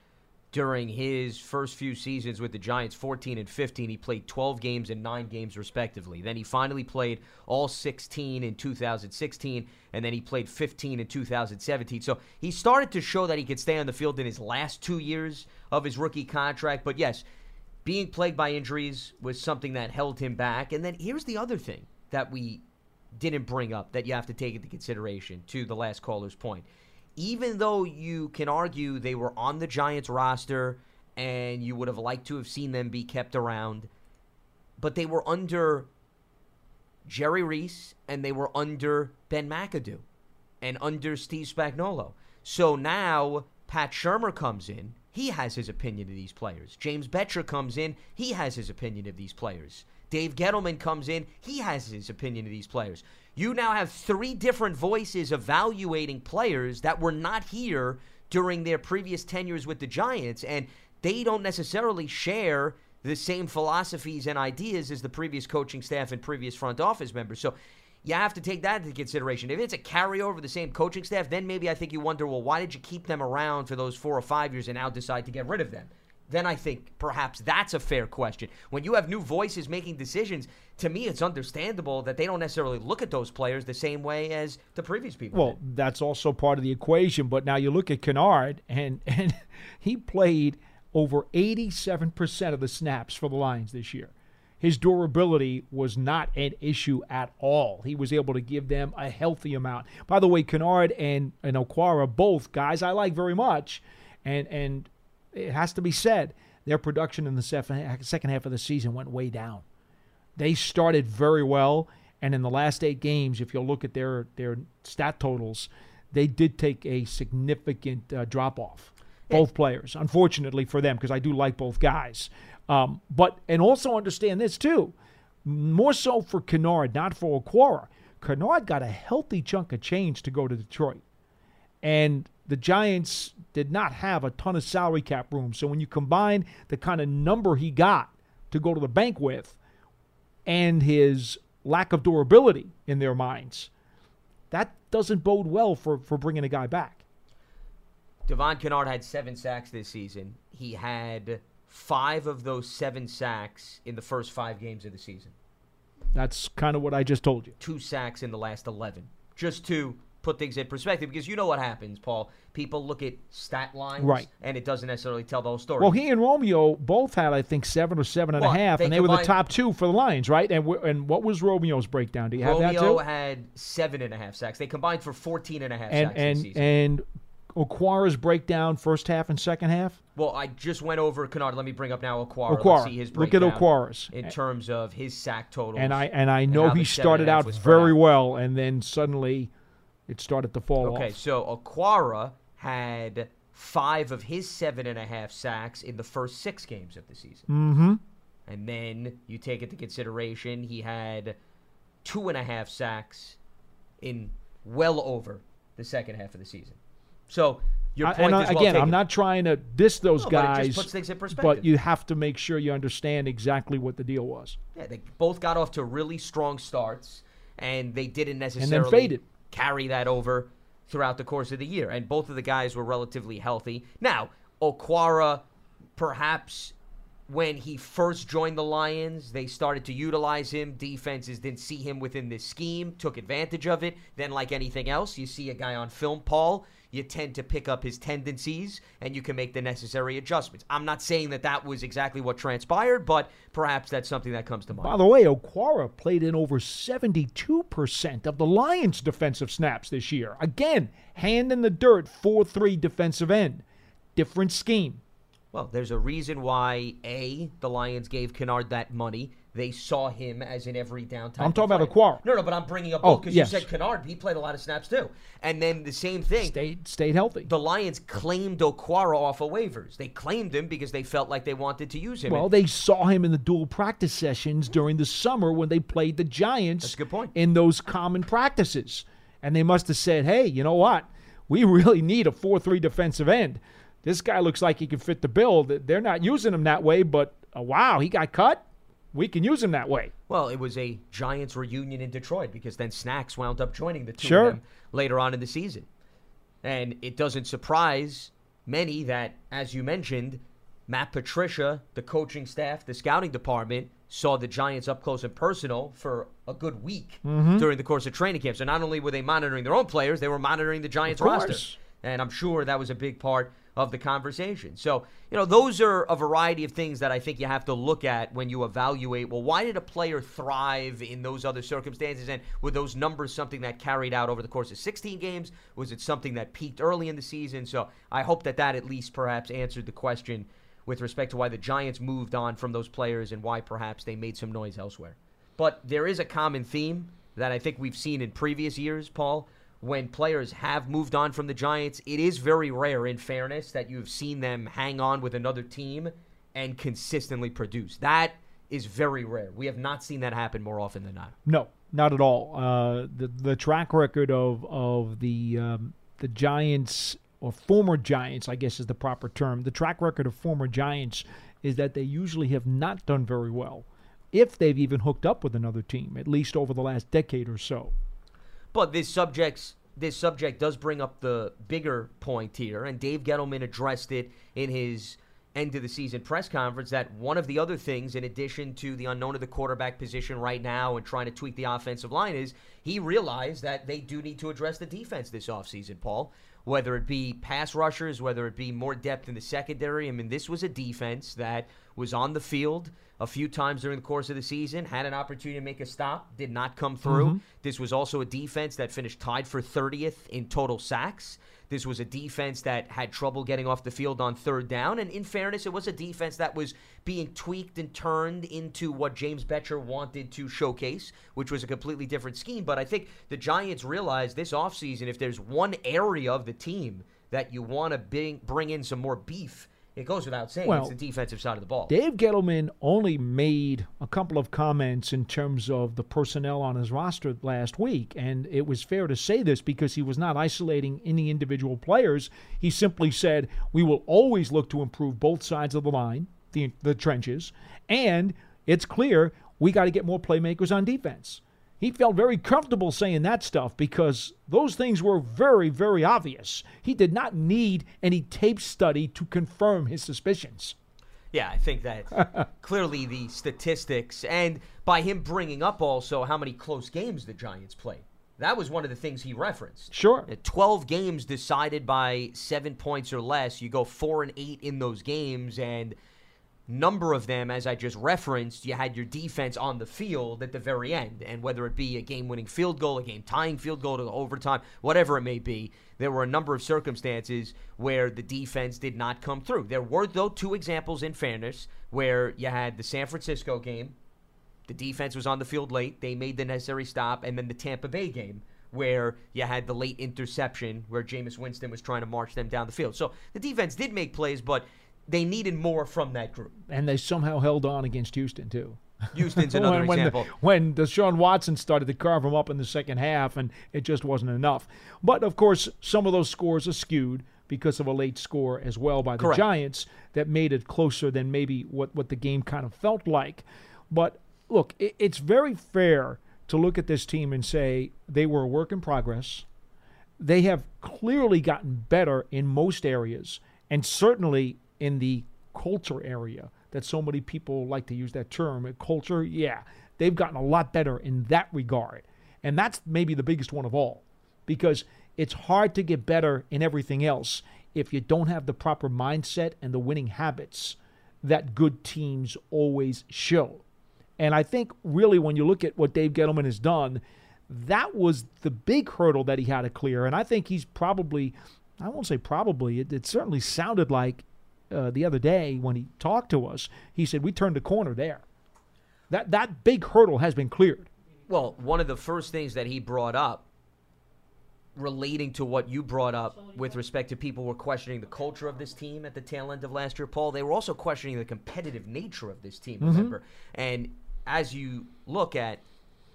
during his first few seasons with the Giants, 14 and 15, he played 12 games and 9 games respectively. Then he finally played all 16 in 2016, and then he played 15 in 2017. So he started to show that he could stay on the field in his last two years of his rookie contract. But yes, being plagued by injuries was something that held him back. And then here's the other thing that we didn't bring up that you have to take into consideration to the last caller's point. Even though you can argue they were on the Giants roster and you would have liked to have seen them be kept around, but they were under Jerry Reese and they were under Ben McAdoo and under Steve Spagnuolo. So now Pat Shurmur comes in. He has his opinion of these players. James Bettcher comes in. He has his opinion of these players. Dave Gettleman comes in. He has his opinion of these players. You now have three different voices evaluating players that were not here during their previous tenures with the Giants, and they don't necessarily share the same philosophies and ideas as the previous coaching staff and previous front office members. So you have to take that into consideration. If it's a carryover of the same coaching staff, then maybe I think you wonder, well, why did you keep them around for those four or five years and now decide to get rid of them? Then I think perhaps that's a fair question. When you have new voices making decisions, to me, it's understandable that they don't necessarily look at those players the same way as the previous people. Well, did. that's also part of the equation. But now you look at Kennard, and and he played over 87% of the snaps for the Lions this year. His durability was not an issue at all. He was able to give them a healthy amount. By the way, Kennard and, and Okwara, both guys I like very much. And and it has to be said, their production in the second half of the season went way down. They started very well, and in the last eight games, if you'll look at their their stat totals, they did take a significant uh, drop off. Both players, unfortunately for them, because I do like both guys. Um, but and also understand this too, more so for Kennard, not for Okwara. Kennard got a healthy chunk of change to go to Detroit, and the Giants did not have a ton of salary cap room. So when you combine the kind of number he got to go to the bank with, and his lack of durability in their minds, that doesn't bode well for, for bringing a guy back. Devon Kennard had seven sacks this season. He had five of those seven sacks in the first five games of the season. That's kind of what I just told you. Two sacks in the last 11. Just to put things in perspective, because you know what happens, Paul. People look at stat lines, Right. and it doesn't necessarily tell the whole story. Well, he and Romeo both had, I think, seven or seven and a half, they and they were the top two for the Lions, right? And and what was Romeo's breakdown? Do you have that Romeo had seven and a half sacks. They combined for 14 and a half and sacks this and season. and Okwara's breakdown, first half and second half. well, I just went over Kennard. Let me bring up now Okwara. Okwara. Let's see his breakdown Look at Okwara's. in terms of his sack totals. And I and I know how he started and out very well, and then suddenly it started to fall Okay, off. so Okwara had five of his seven and a half sacks in the first six games of the season. Mm-hmm. And then you take into consideration he had two and a half sacks in well over the second half of the season. So Your point and is I- well again. I'm not trying to diss those No, but guys, puts things in but you have to make sure you understand exactly what the deal was. Yeah, they both got off to really strong starts, and they didn't necessarily and then faded. Carry that over throughout the course of the year. And both of the guys were relatively healthy. Now, Okwara, perhaps when he first joined the Lions, they started to utilize him. Defenses didn't see him within this scheme, took advantage of it. Then, like anything else, you see a guy on film, Paul, you tend to pick up his tendencies and you can make the necessary adjustments. I'm not saying that that was exactly what transpired, but perhaps that's something that comes to mind. By the way, Okwara played in over 72% of the Lions' defensive snaps this year. Again, hand in the dirt, 4 3 defensive end. Different scheme. Well, there's a reason why A, the Lions gave Kennard that money. They saw him as in every down type I'm talking about. Okwara. No, no, but I'm bringing up Oh, because yes. you said Kennard. He played a lot of snaps too. And then the same thing. Stayed, stayed healthy. The Lions claimed Okwara off of waivers. They claimed him because they felt like they wanted to use him. Well, And they saw him in the dual practice sessions during the summer when they played the Giants That's a good point. in those common practices. And they must have said, hey, you know what? We really need a 4 3 defensive end. This guy looks like he can fit the bill. They're not using him that way, but uh, wow, he got cut. We can use him that way. Well, it was a Giants reunion in Detroit because then Snacks wound up joining the two Sure. of them later on in the season. And it doesn't surprise many that, as you mentioned, Matt Patricia, the coaching staff, the scouting department, saw the Giants up close and personal for a good week Mm-hmm. during the course of training camp. So not only were they monitoring their own players, they were monitoring the Giants roster. And I'm sure that was a big part of the conversation. So, you know, those are a variety of things that I think you have to look at when you evaluate, well, why did a player thrive in those other circumstances? And were those numbers something that carried out over the course of 16 games? Was it something that peaked early in the season? So I hope that that at least perhaps answered the question with respect to why the Giants moved on from those players and why perhaps they made some noise elsewhere. But there is a common theme that I think we've seen in previous years, Paul. When players have moved on from the Giants, it is very rare, in fairness, that you've seen them hang on with another team and consistently produce. That is very rare. We have not seen that happen more often than not. No, not at all. Uh, the the track record of of the um, the Giants or former Giants, I guess is the proper term. The track record of former Giants is that they usually have not done very well, if they've even hooked up with another team, at least over the last decade or so. But this subject's this subject does bring up the bigger point here, and Dave Gettleman addressed it in his end of the season press conference that one of the other things, in addition to the unknown of the quarterback position right now and trying to tweak the offensive line, is he realized that they do need to address the defense this offseason, Paul. Whether it be pass rushers, whether it be more depth in the secondary. I mean, this was a defense that was on the field a few times during the course of the season, had an opportunity to make a stop, did not come through. Mm-hmm. This was also a defense that finished tied for 30th in total sacks. This was a defense that had trouble getting off the field on third down. And in fairness, it was a defense that was being tweaked and turned into what James Bettcher wanted to showcase, which was a completely different scheme. But I think the Giants realized this offseason if there's one area of the team that you want to bring, bring in some more beef, it goes without saying Well, it's the defensive side of the ball. Dave Gettleman only made a couple of comments in terms of the personnel on his roster last week, and it was fair to say this because he was not isolating any individual players. He simply said, We will always look to improve both sides of the line, the, the trenches, and it's clear we got to get more playmakers on defense. He felt very comfortable saying that stuff because those things were very, very obvious. He did not need any tape study to confirm his suspicions. Yeah, I think that clearly the statistics and by him bringing up also how many close games the Giants played. That was one of the things he referenced. Sure. Uh, 12 games decided by 7 points or less. You go 4 and 8 in those games and number of them as I just referenced, you had your defense on the field at the very end. And whether it be a game-winning field goal, a game-tying field goal to overtime, whatever it may be, there were a number of circumstances where the defense did not come through. There were though two examples in fairness where you had the San Francisco game the defense was on the field late. They made the necessary stop. And then the Tampa Bay game, where you had the late interception where Jameis Winston was trying to march them down the field. So the defense did make plays, but they needed more from that group. and they somehow held on against Houston too. Houston's another when, when, example. The, when Deshaun Watson started to carve them up in the second half, and it just wasn't enough. But of course, some of those scores are skewed because of a late score as well by the Correct. Giants that made it closer than maybe what, what the game kind of felt like. But look, it, it's very fair to look at this team and say they were a work in progress. They have clearly gotten better in most areas, and certainly in the culture area that so many people like to use that term. Uh, culture, yeah, they've gotten a lot better in that regard. And that's maybe the biggest one of all because it's hard to get better in everything else if you don't have the proper mindset and the winning habits that good teams always show. And I think really when you look at what Dave Gettleman has done, that was the big hurdle that he had to clear. And I think he's probably, I won't say probably, it, it certainly sounded like uh, the other day when he talked to us, he said, We turned the corner there. That, that big hurdle has been cleared. Well, one of the first things that he brought up relating to what you brought up with respect to people were questioning the culture of this team at the tail end of last year, Paul, they were also questioning the competitive nature of this team, remember? And as you look at,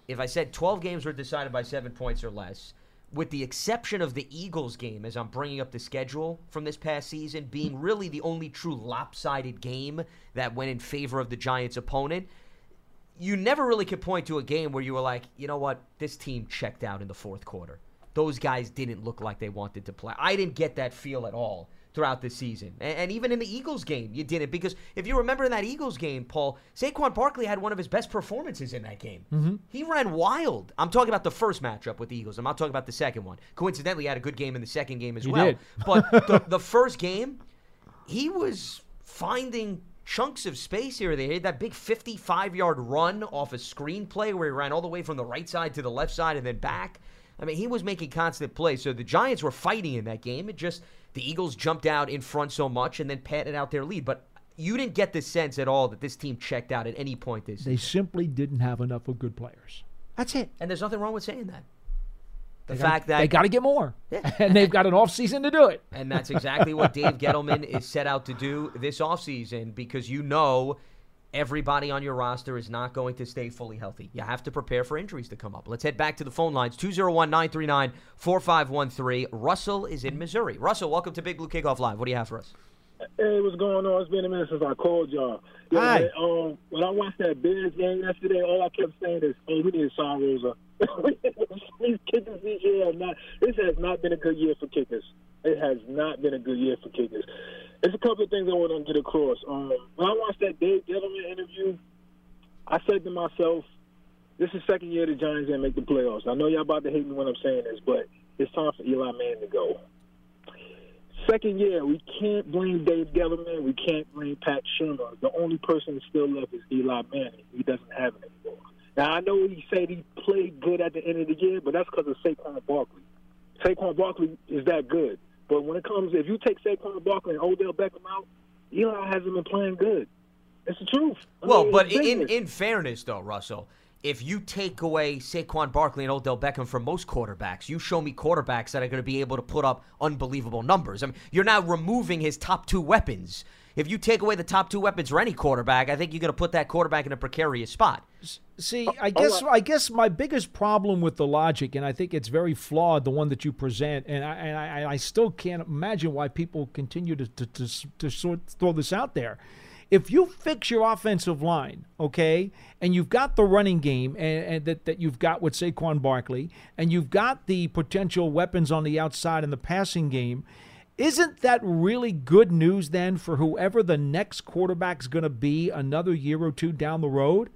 if I said 12 games were decided by seven points or less, with the exception of the Eagles game, as I'm bringing up the schedule from this past season, being really the only true lopsided game that went in favor of the Giants' opponent, you never really could point to a game where you were like, you know what, this team checked out in the fourth quarter. Those guys didn't look like they wanted to play. I didn't get that feel at all throughout the season. And, and even in the Eagles game, you didn't. Because if you remember in that Eagles game, Paul, Saquon Barkley had one of his best performances in that game. Mm-hmm. He ran wild. I'm talking about the first matchup with the Eagles. I'm not talking about the second one. Coincidentally, he had a good game in the second game as He well. did. But the, the first game, he was finding chunks of space here. They had that big 55 yard run off a screenplay where he ran all the way from the right side to the left side and then back. I mean, he was making constant plays. So the Giants were fighting in that game. It just, the Eagles jumped out in front so much and then patted out their lead. But you didn't get the sense at all that this team checked out at any point this They season. simply didn't have enough of good players. That's it. And there's nothing wrong with saying that. The They gotta- fact that they got to get more, Yeah. and they've got an off season to do it. And that's exactly what Dave Gettleman is set out to do this offseason because you know everybody on your roster is not going to stay fully healthy. You have to prepare for injuries to come up. Let's head back to the phone lines 201 939 4513. Russell is in Missouri. Russell, welcome to Big Blue Kickoff Live. What do you have for us? Hey, what's going on? It's been a minute since I called y'all. Yeah, Hi. man, um, when I watched that Bears game yesterday, all I kept saying is, "Oh, we need Sean Rosa." These kickers this year have not. This has not been a good year for kickers. It has not been a good year for kickers. There's a couple of things I want to get across. Um, when I watched that Dave Gettleman interview, I said to myself, "This is second year the Giants didn't make the playoffs." I know y'all about to hate me when I'm saying this, but it's time for Eli Manning to go. Second year, we can't blame Dave Gettleman. We can't blame Pat Shurmur. The only person that's still left is Eli Manning. He doesn't have it anymore. Now, I know he said he played good at the end of the year, but that's because of Saquon Barkley. Saquon Barkley is that good. But when it comes, if you take Saquon Barkley and Odell Beckham out, Eli hasn't been playing good. It's the truth. I Well, mean, but in, in fairness, though, Russell, if you take away Saquon Barkley and Odell Beckham from most quarterbacks, you show me quarterbacks that are going to be able to put up unbelievable numbers. I mean, you're now removing his top two weapons. If you take away the top two weapons for any quarterback, I think you're going to put that quarterback in a precarious spot. See, oh, I oh, guess uh I guess my biggest problem with the logic, and I think it's very flawed, the one that you present, and I and I, I still can't imagine why people continue to to, to, to sort throw this out there. If you fix your offensive line, okay, and you've got the running game, and, and that, that you've got with Saquon Barkley, and you've got the potential weapons on the outside in the passing game, isn't that really good news then for whoever the next quarterback's going to be another year or two down the road?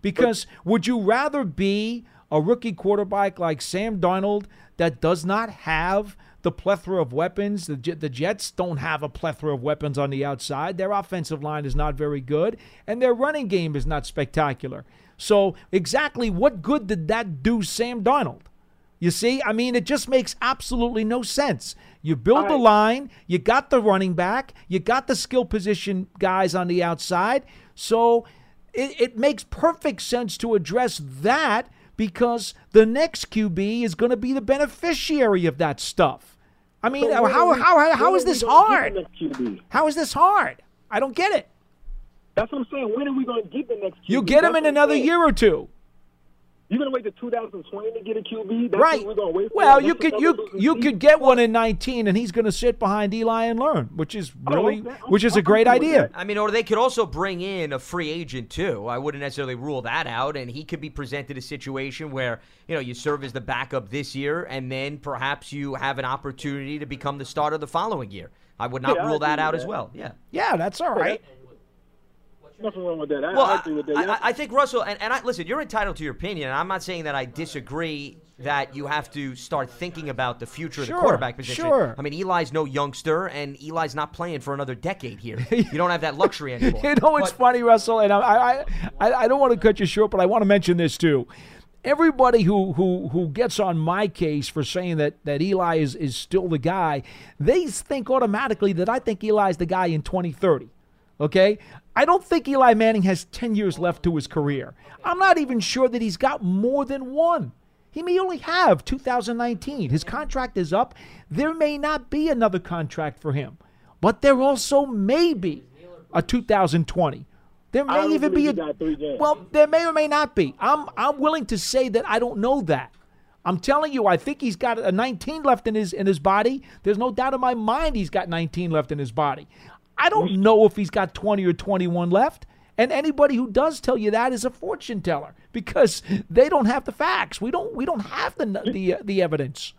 Because would you rather be a rookie quarterback like Sam Darnold that does not have the plethora of weapons? The, the Jets don't have a plethora of weapons on the outside. Their offensive line is not very good, and their running game is not spectacular. So, exactly what good did that do Sam Darnold? You see, I mean, it just makes absolutely no sense. You build the line, you got the running back, you got the skill position guys on the outside. So it, it makes perfect sense to address that because the next QB is going to be the beneficiary of that stuff. I mean, So how, we- how, how when is this hard? the next QB? How is this hard? I don't get it. That's what I'm saying. When are we going to get the next QB? You get him That's in another year or two. You're gonna wait to 2020 to get a QB? That's right. What we're gonna wait for? well, you could you you season? could get one in 19, and he's going to sit behind Eli and learn, which is really which is a I'm great idea. I mean, or they could also bring in a free agent too. I wouldn't necessarily rule that out, and he could be presented a situation where you know you serve as the backup this year, and then perhaps you have an opportunity to become the starter the following year. I would not Yeah, rule that with out as well. Yeah. Yeah, that's all right. Nothing wrong with that. I, Well, I agree with that. I, Yeah. I, I think Russell, and, and I listen. You're entitled to your opinion. and I'm not saying that I disagree that you have to start thinking about the future of Sure, the quarterback position. sure. I mean, Eli's no youngster, and Eli's not playing for another decade here. you don't have that luxury anymore. You know what's But- funny, Russell, and I, I, I, I don't want to cut you short, but I want to mention this too. Everybody who, who, who gets on my case for saying that, that Eli is, is still the guy, they think automatically that I think Eli's the guy in 2030. Okay? I don't think Eli Manning has 10 years left to his career. I'm not even sure that he's got more than one. He may only have 2019. His contract is up. There may not be another contract for him, but there also may be a 2020. There may even be a he got three games. well, there may or may not be. I'm I'm willing to say that I don't know that. I'm telling you, I think he's got a 19 left in his in his body. There's no doubt in my mind he's got 19 left in his body. I don't know if he's got 20 or 21 left. And anybody who does tell you that is a fortune teller because they don't have the facts. We don't we don't have the the uh, the evidence.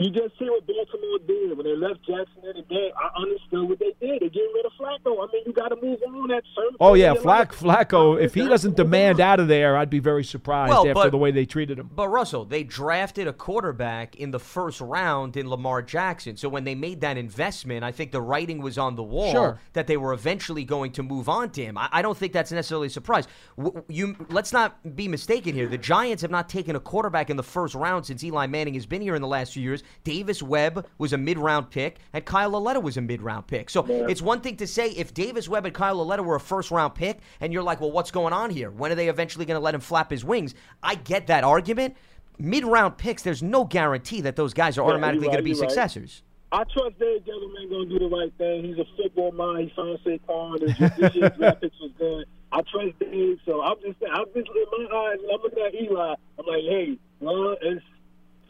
You just see what Baltimore did when they left Jackson in the game. I understood what they did. They getting rid of Flacco. I mean, you got to move on at certain. Oh yeah, Flack life. Flacco. If he doesn't have to move demand out of there, I'd be very surprised Well, after but- the way they treated him. But Russell, they drafted a quarterback in the first round in Lamar Jackson. So when they made that investment, I think the writing was on the wall Sure. that they were eventually going to move on to him. I, I don't think that's necessarily a surprise. W- You let's not be mistaken here. The Giants have not taken a quarterback in the first round since Eli Manning has been here in the last few years. Davis Webb was a mid-round pick, and Kyle Lauletta was a mid-round pick. So it's one thing to say if Davis Webb and Kyle Lauletta were a first-round pick, and you're like, well, what's going on here? When are they eventually going to let him flap his wings? I get that argument. Mid-round picks, there's no guarantee that those guys are Yeah, automatically you're going to be you're right. successors. I trust Dave Gettleman going to do the right thing. He's a football mind. He found Saquon. This, this year's draft picks was good. I trust Dave. So I'm just, I'm just in my eyes. I'm looking at Eli, I'm like, hey, well, it's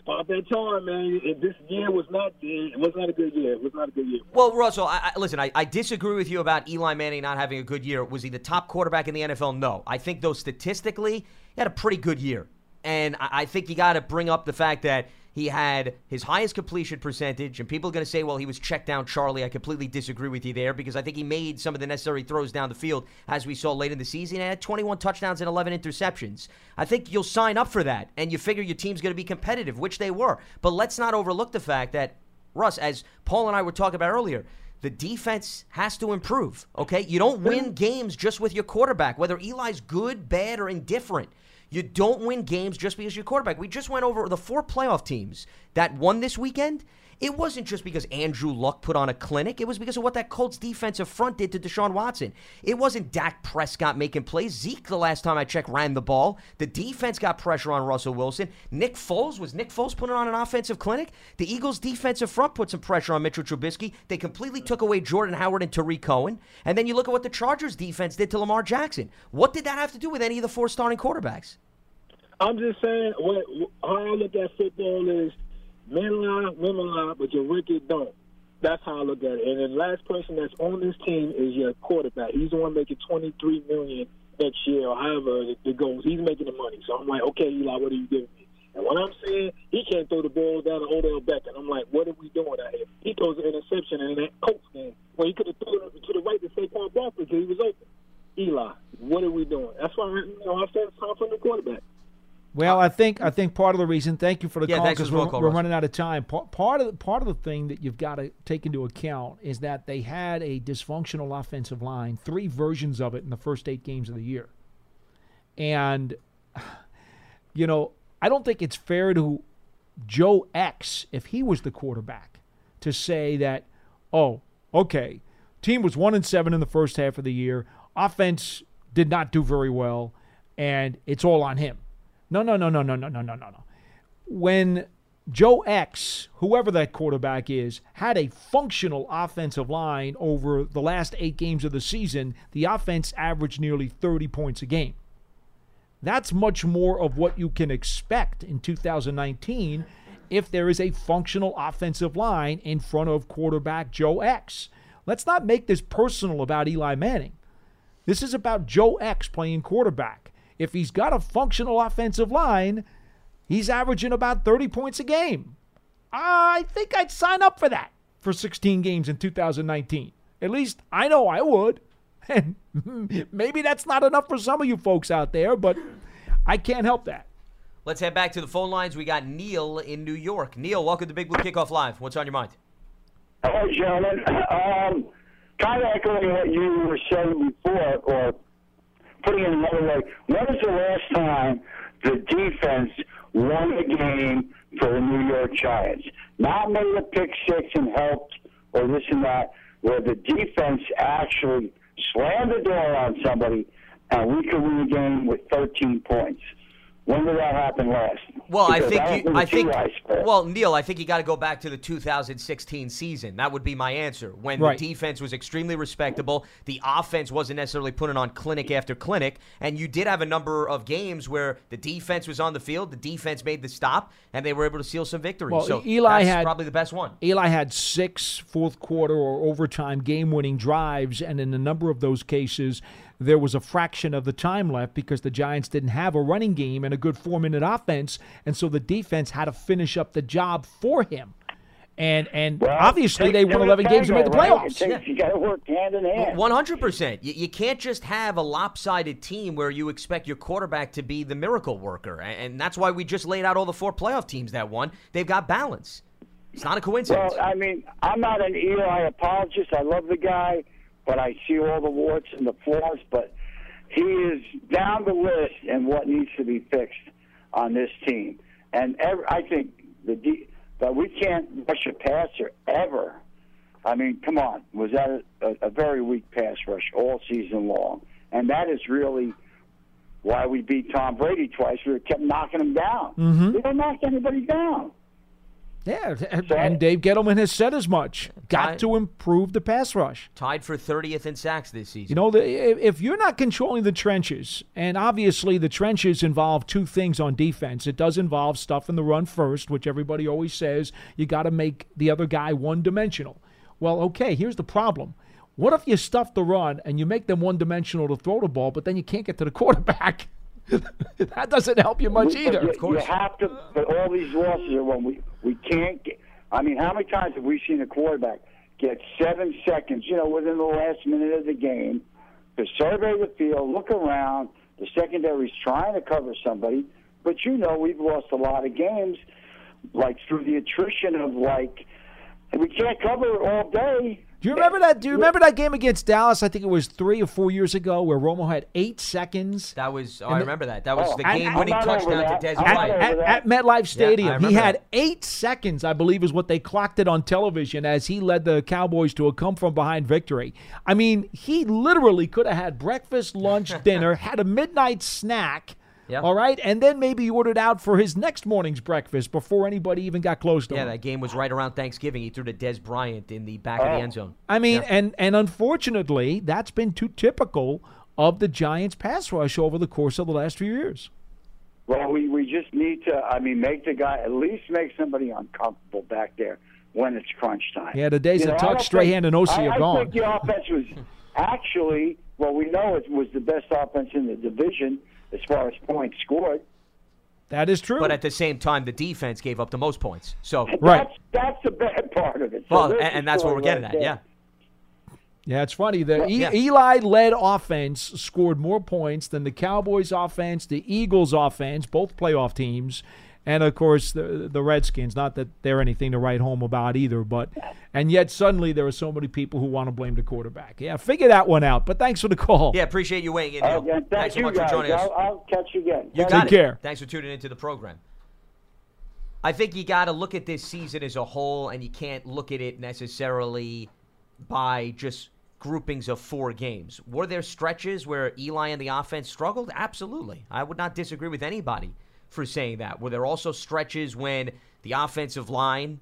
about that time, man. If this year was not, it was not a good year. It was not a good year. Well, Russell, I, I, listen, I, I disagree with you about Eli Manning not having a good year. Was he the top quarterback in the NFL? No. I think, though, statistically, he had a pretty good year. And I, I think you got to bring up the fact that he had his highest completion percentage, and people are going to say, well, he was checked down Charlie. I completely disagree with you there because I think he made some of the necessary throws down the field as we saw late in the season. and had 21 touchdowns and 11 interceptions. I think you'll sign up for that, and you figure your team's going to be competitive, which they were. But let's not overlook the fact that Russ, as Paul and I were talking about earlier, the defense has to improve. Okay, you don't win games just with your quarterback, whether Eli's good, bad, or indifferent. You don't win games just because your quarterback. We just went over the four playoff teams that won this weekend. It wasn't just because Andrew Luck put on a clinic. It was because of what that Colts defensive front did to Deshaun Watson. It wasn't Dak Prescott making plays. Zeke, the last time I checked, ran the ball. The defense got pressure on Russell Wilson. Nick Foles, was Nick Foles putting on an offensive clinic? The Eagles' defensive front put some pressure on Mitchell Trubisky. They completely took away Jordan Howard and Tarik Cohen. And then you look at what the Chargers' defense did to Lamar Jackson. What did that have to do with any of the four starting quarterbacks? I'm just saying, what, how I look at football is men lie, women lie, but your record don't. That's how I look at it. And the last person that's on this team is your quarterback. He's the one making 23 million next year, or however it- goes. He's making the money. So I'm like, okay, Eli, what are you giving me? And when I'm saying he can't throw the ball down to Odell Beckham, I'm like, what are we doing out here? He throws an interception in that Colts game where he could have thrown it to the right to Saquon Barkley because he was open. Eli, what are we doing? That's why you know, I said it's time for the quarterback. Well, I think I think part of the reason. Thank you for the Yeah, call because we're, call, we're running out of time. Part, part of the, part of the thing that you've got to take into account is that they had a dysfunctional offensive line, three versions of it in the first eight games of the year, and you know I don't think it's fair to Joe X if he was the quarterback to say that, oh, okay, team was one and seven in the first half of the year, offense did not do very well, and it's all on him. No, no, no, no, no, no, no, no, no, no. When Joe X, whoever that quarterback is, had a functional offensive line over the last eight games of the season, the offense averaged nearly 30 points a game. That's much more of what you can expect in 2019 if there is a functional offensive line in front of quarterback Joe X. Let's not make this personal about Eli Manning. This is about Joe X playing quarterback. If he's got a functional offensive line, he's averaging about 30 points a game. I think I'd sign up for that for 16 games in 2019. At least I know I would. And maybe that's not enough for some of you folks out there, but I can't help that. Let's head back to the phone lines. We got Neil in New York. Neil, welcome to Big Blue Kickoff Live. What's on your mind? Hello, gentlemen. Um, kind of echoing what you were saying before, or putting it another way, when was the last time the defense won a game for the New York Giants? Not made a pick six and helped, or this and that, where the defense actually slammed the door on somebody and we could win the game with 13 points. When did that happen last? Well, I Because that think you, I think well, Neil, I think you got to go back to the 2016 season. That would be my answer. When Right. the defense was extremely respectable, the offense wasn't necessarily putting on clinic after clinic, and you did have a number of games where the defense was on the field, the defense made the stop, and they were able to seal some victories. Well, so Eli that's had- probably the best one. Eli had six fourth quarter or overtime game winning drives, and in a number of those cases, there was a fraction of the time left because the Giants didn't have a running game and a good four minute offense, and so the defense had to finish up the job for him. And and Well, obviously takes they won to 11 games and made the tango, right? It playoffs. takes- You got to work hand in hand. One hundred percent. You you, can't just have a lopsided team where you expect your quarterback to be the miracle worker, and that's why we just laid out all the four playoff teams that won. They've got balance. It's not a coincidence. Well, I mean, I'm not an Eli apologist. I love the guy, but I see all the warts and the flaws. But he is down the list and what needs to be fixed on this team. And every, I think the de- but we can't rush a passer ever. I mean, come on, was that a, a, a very weak pass rush all season long? And that is really why we beat Tom Brady twice. We kept knocking him down. Mm-hmm. We don't knock anybody down. Yeah, and Dave Gettleman has said as much. Got Ty- to improve the pass rush. Tied for thirtieth in sacks this season. You know, the, if if you're not controlling the trenches, and obviously the trenches involve two things on defense. It does involve stuff in the run first, which everybody always says you got to make the other guy one dimensional. Well, okay, here's the problem. What if you stuff the run and you make them one dimensional to throw the ball, but then you can't get to the quarterback? that doesn't help you much We- but either. You, you have to, but all these losses are when we we can't get. I mean, how many times have we seen a quarterback get seven seconds, you know, within the last minute of the game, to survey the field, look around, the secondary's trying to cover somebody, but you know we've lost a lot of games, like through the attrition of like, we can't cover it all day. Do you remember that? Do you remember that game against Dallas? I think it was three or four years ago, where Romo had eight seconds that was. Oh, And I remember that. That was Oh, the game-winning I'm not touchdown to. Dez Bryant. over at, at MetLife Stadium. he had that. eight seconds, I believe, is what they clocked it on television as he led the Cowboys to a come from behind victory. I mean, he literally could have had breakfast, lunch, dinner, had a midnight snack. Yeah. All right, and then maybe he ordered out for his next morning's breakfast before anybody even got close to Yeah, him. that game was right around Thanksgiving. He threw to Dez Bryant in the back of the Oh. end zone. I mean, and and unfortunately, that's been too typical of the Giants' pass rush over the course of the last few years. Well, we, we just need to, I mean, make the guy, at least make somebody uncomfortable back there when it's crunch time. Yeah, the days You of know, Tuck, don't Strahan, think- and Osi I, are I gone. I think the offense was actually, well, we know it was the best offense in the division as far as points scored. That is true. But at the same time, the defense gave up the most points. So, Right. That's, that's the bad part of it. So well, and, and that's what we're getting right at. there. Yeah. Yeah, it's funny. The E- yeah. Eli-led offense scored more points than the Cowboys' offense, the Eagles' offense, both playoff teams, and of course the the Redskins. Not that they're anything to write home about either, but and yet suddenly there are so many people who want to blame the quarterback. Yeah, figure that one out. But thanks for the call. Yeah, appreciate you weighing in, Neil. yeah, thank Thanks so much guys. for joining us. I'll, I'll catch you again. You got Take it. care. Thanks for tuning into the program. I think you got to look at this season as a whole, and you can't look at it necessarily by just groupings of four games. Were there stretches where Eli and the offense struggled? Absolutely. I would not disagree with anybody for saying that. Were there also stretches when the offensive line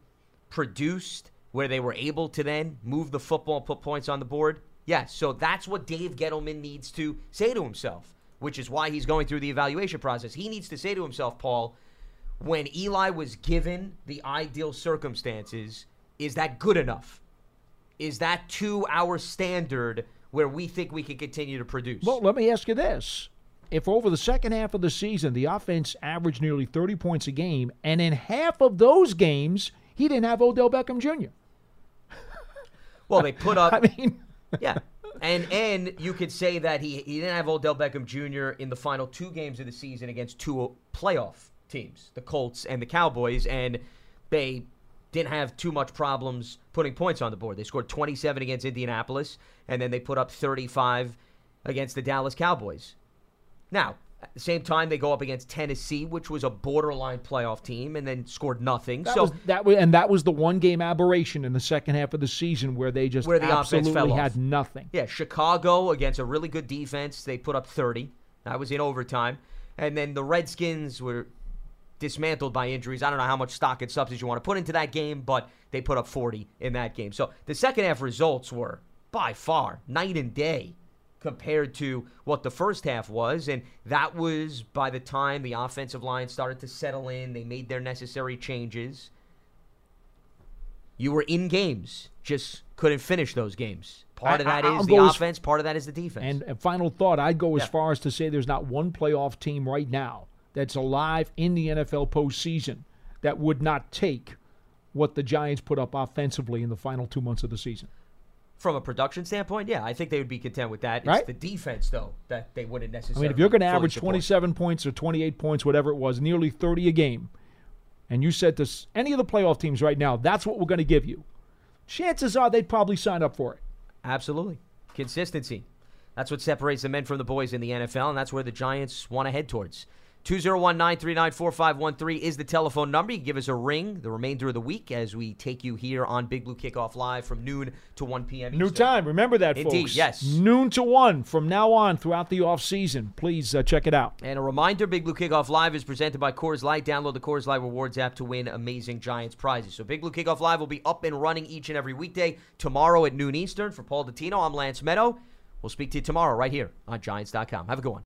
produced, where they were able to then move the football put points on the board? Yes. So that's what Dave Gettleman needs to say to himself. which is why he's going through the evaluation process. He needs to say to himself, Paul, when Eli was given the ideal circumstances, is that good enough? Is that to our standard where we think we can continue to produce? Well, let me ask you this. If over the second half of the season the offense averaged nearly 30 points a game, and in half of those games he didn't have Odell Beckham Jr. well, they put up. I mean, yeah, and and you could say that he he didn't have Odell Beckham Jr. in the final two games of the season against two playoff teams, the Colts and the Cowboys, and they didn't have too much problems putting points on the board. They scored 27 against Indianapolis, and then they put up 35 against the Dallas Cowboys. Now, at the same time, they go up against Tennessee, which was a borderline playoff team, and then scored nothing. that so was, that was, and that was the one game aberration in the second half of the season where they just Where the absolutely fell off. had nothing. Yeah, Chicago against a really good defense, they put up 30. That was in overtime. And then the Redskins were dismantled by injuries. I don't know how much stock and substance you want to put into that game, but they put up 40 in that game. So the second half results were by far night and day compared to what the first half was. And that was by the time the offensive line started to settle in, they made their necessary changes. You were in games, just couldn't finish those games. Part of I- that I'll is the as- offense, part of that is the defense. And a final thought, I'd go as Yeah. far as to say there's not one playoff team right now that's alive in the NFL postseason that would not take what the Giants put up offensively in the final two months of the season. From a production standpoint, yeah, I think they would be content with that. It's Right? the defense, though, that they wouldn't necessarily. I mean, if you're going to average support. 27 points or 28 points, whatever it was, nearly 30 a game, and you said to any of the playoff teams right now, that's what we're going to give you, chances are they'd probably sign up for it. Absolutely. Consistency. That's what separates the men from the boys in the NFL, and that's where the Giants want to head towards. 201 939 4513 is the telephone number. You give us a ring the remainder of the week as we take you here on Big Blue Kickoff Live from noon to 1 p.m. New Eastern. time. Remember that, Indeed, folks. yes. Noon to 1 from now on throughout the off season. Please uh, check it out. And a reminder Big Blue Kickoff Live is presented by Coors Light. Download the Coors Light Rewards app to win amazing Giants prizes. So Big Blue Kickoff Live will be up and running each and every weekday tomorrow at noon Eastern. For Paul Dottino, I'm Lance Medow. We'll speak to you tomorrow right here on Giants.com. Have a good one.